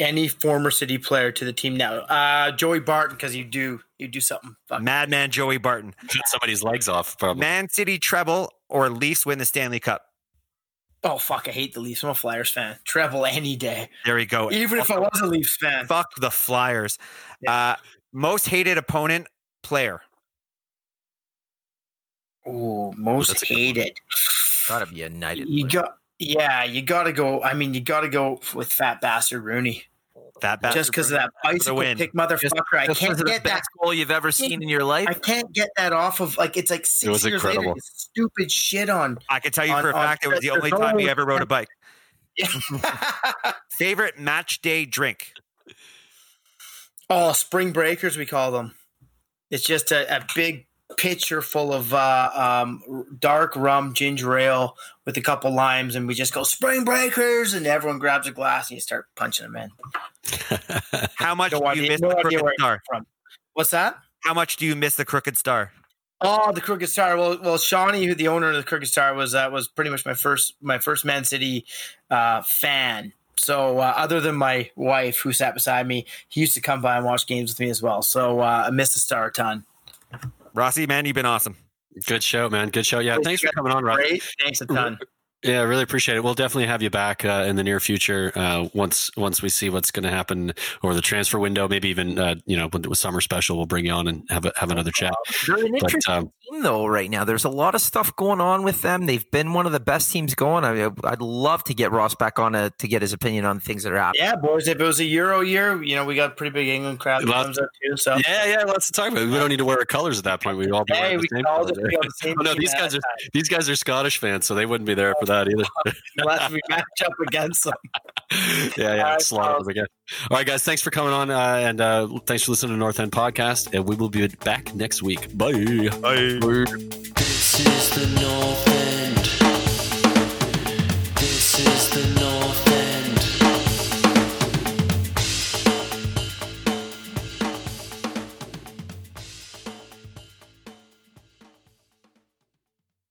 Speaker 6: Any former City player to the team now. Uh, Joey Barton, because you do you do something. Fuck.
Speaker 4: Madman Joey Barton.
Speaker 3: Cut somebody's legs off, probably.
Speaker 4: Man City treble or Leafs win the Stanley Cup.
Speaker 6: Oh fuck! I hate the Leafs. I'm a Flyers fan. Treble any day,
Speaker 4: There we go.
Speaker 6: even if I was a Leafs fan.
Speaker 4: Fuck the Flyers. Uh, most hated opponent player.
Speaker 6: Oh, most
Speaker 3: That's a good one.
Speaker 6: hated.
Speaker 5: Gotta be a United.
Speaker 6: You
Speaker 5: player.
Speaker 6: got yeah, you got to go. I mean, you got to go with fat bastard Rooney,
Speaker 4: That bad.
Speaker 6: just because of that bicycle
Speaker 4: win.
Speaker 6: kick, motherfucker. I
Speaker 5: Just
Speaker 6: can't
Speaker 5: because of the
Speaker 6: get that.
Speaker 5: best goal you've ever seen in your life.
Speaker 6: I can't get that off of like it's like six
Speaker 3: was
Speaker 6: years later.
Speaker 3: incredible.
Speaker 6: It's stupid shit on.
Speaker 4: I can tell you
Speaker 6: On-
Speaker 4: for a fact it was the only time he ever rode a bike.
Speaker 6: Yeah. <laughs>
Speaker 4: Favorite match day drink.
Speaker 6: oh, spring breakers we call them. It's just a, a big pitcher full of uh, um, dark rum ginger ale with a couple limes, and we just go spring breakers, and everyone grabs a glass and you start punching them in. <laughs>
Speaker 4: How much
Speaker 6: No
Speaker 4: do you miss
Speaker 6: no
Speaker 4: the crooked star?
Speaker 6: from. What's that?
Speaker 4: How much do you miss the crooked star?
Speaker 6: Oh, the Crooked Star. Well, well, Shawnee, who the owner of the Crooked Star was, uh, was pretty much my first my first Man City uh, fan. So, uh, other than my wife who sat beside me, he used to come by and watch games with me as well. So, uh, I miss the Star a ton.
Speaker 4: Rossi, man, you've been awesome.
Speaker 3: Good show, man. Good show. Yeah, thanks for coming on, Ross.
Speaker 6: Great, thanks a ton.
Speaker 3: Yeah, really appreciate it. We'll definitely have you back uh, in the near future uh, once once we see what's going to happen or the transfer window. Maybe even uh, you know with, with summer special, we'll bring you on and have a, have another chat.
Speaker 5: They're an
Speaker 3: But
Speaker 5: interesting
Speaker 3: um,
Speaker 5: team, though, right now. There's a lot of stuff going on with them. They've been one of the best teams going. I, I'd love to get Ross back on to, to get his opinion on things that are happening.
Speaker 6: Yeah, boys. If it was a Euro year, you know, we got a pretty big England crowd that comes up too. So,
Speaker 3: yeah, yeah, lots to talk about. We don't need to wear our colors at that point. We all be
Speaker 6: hey, we can all just be on the same <laughs>
Speaker 3: Oh, no, these guys are
Speaker 6: time,
Speaker 3: these guys are Scottish fans, so they wouldn't be there for that either. <laughs>
Speaker 6: unless we match up against them. <laughs>
Speaker 3: yeah, yeah,
Speaker 6: All right,
Speaker 3: slaughter them again. All right, guys, thanks for coming on, uh, and uh, thanks for listening to North End Podcast. And we will be back next week. Bye.
Speaker 4: Bye.
Speaker 3: Bye.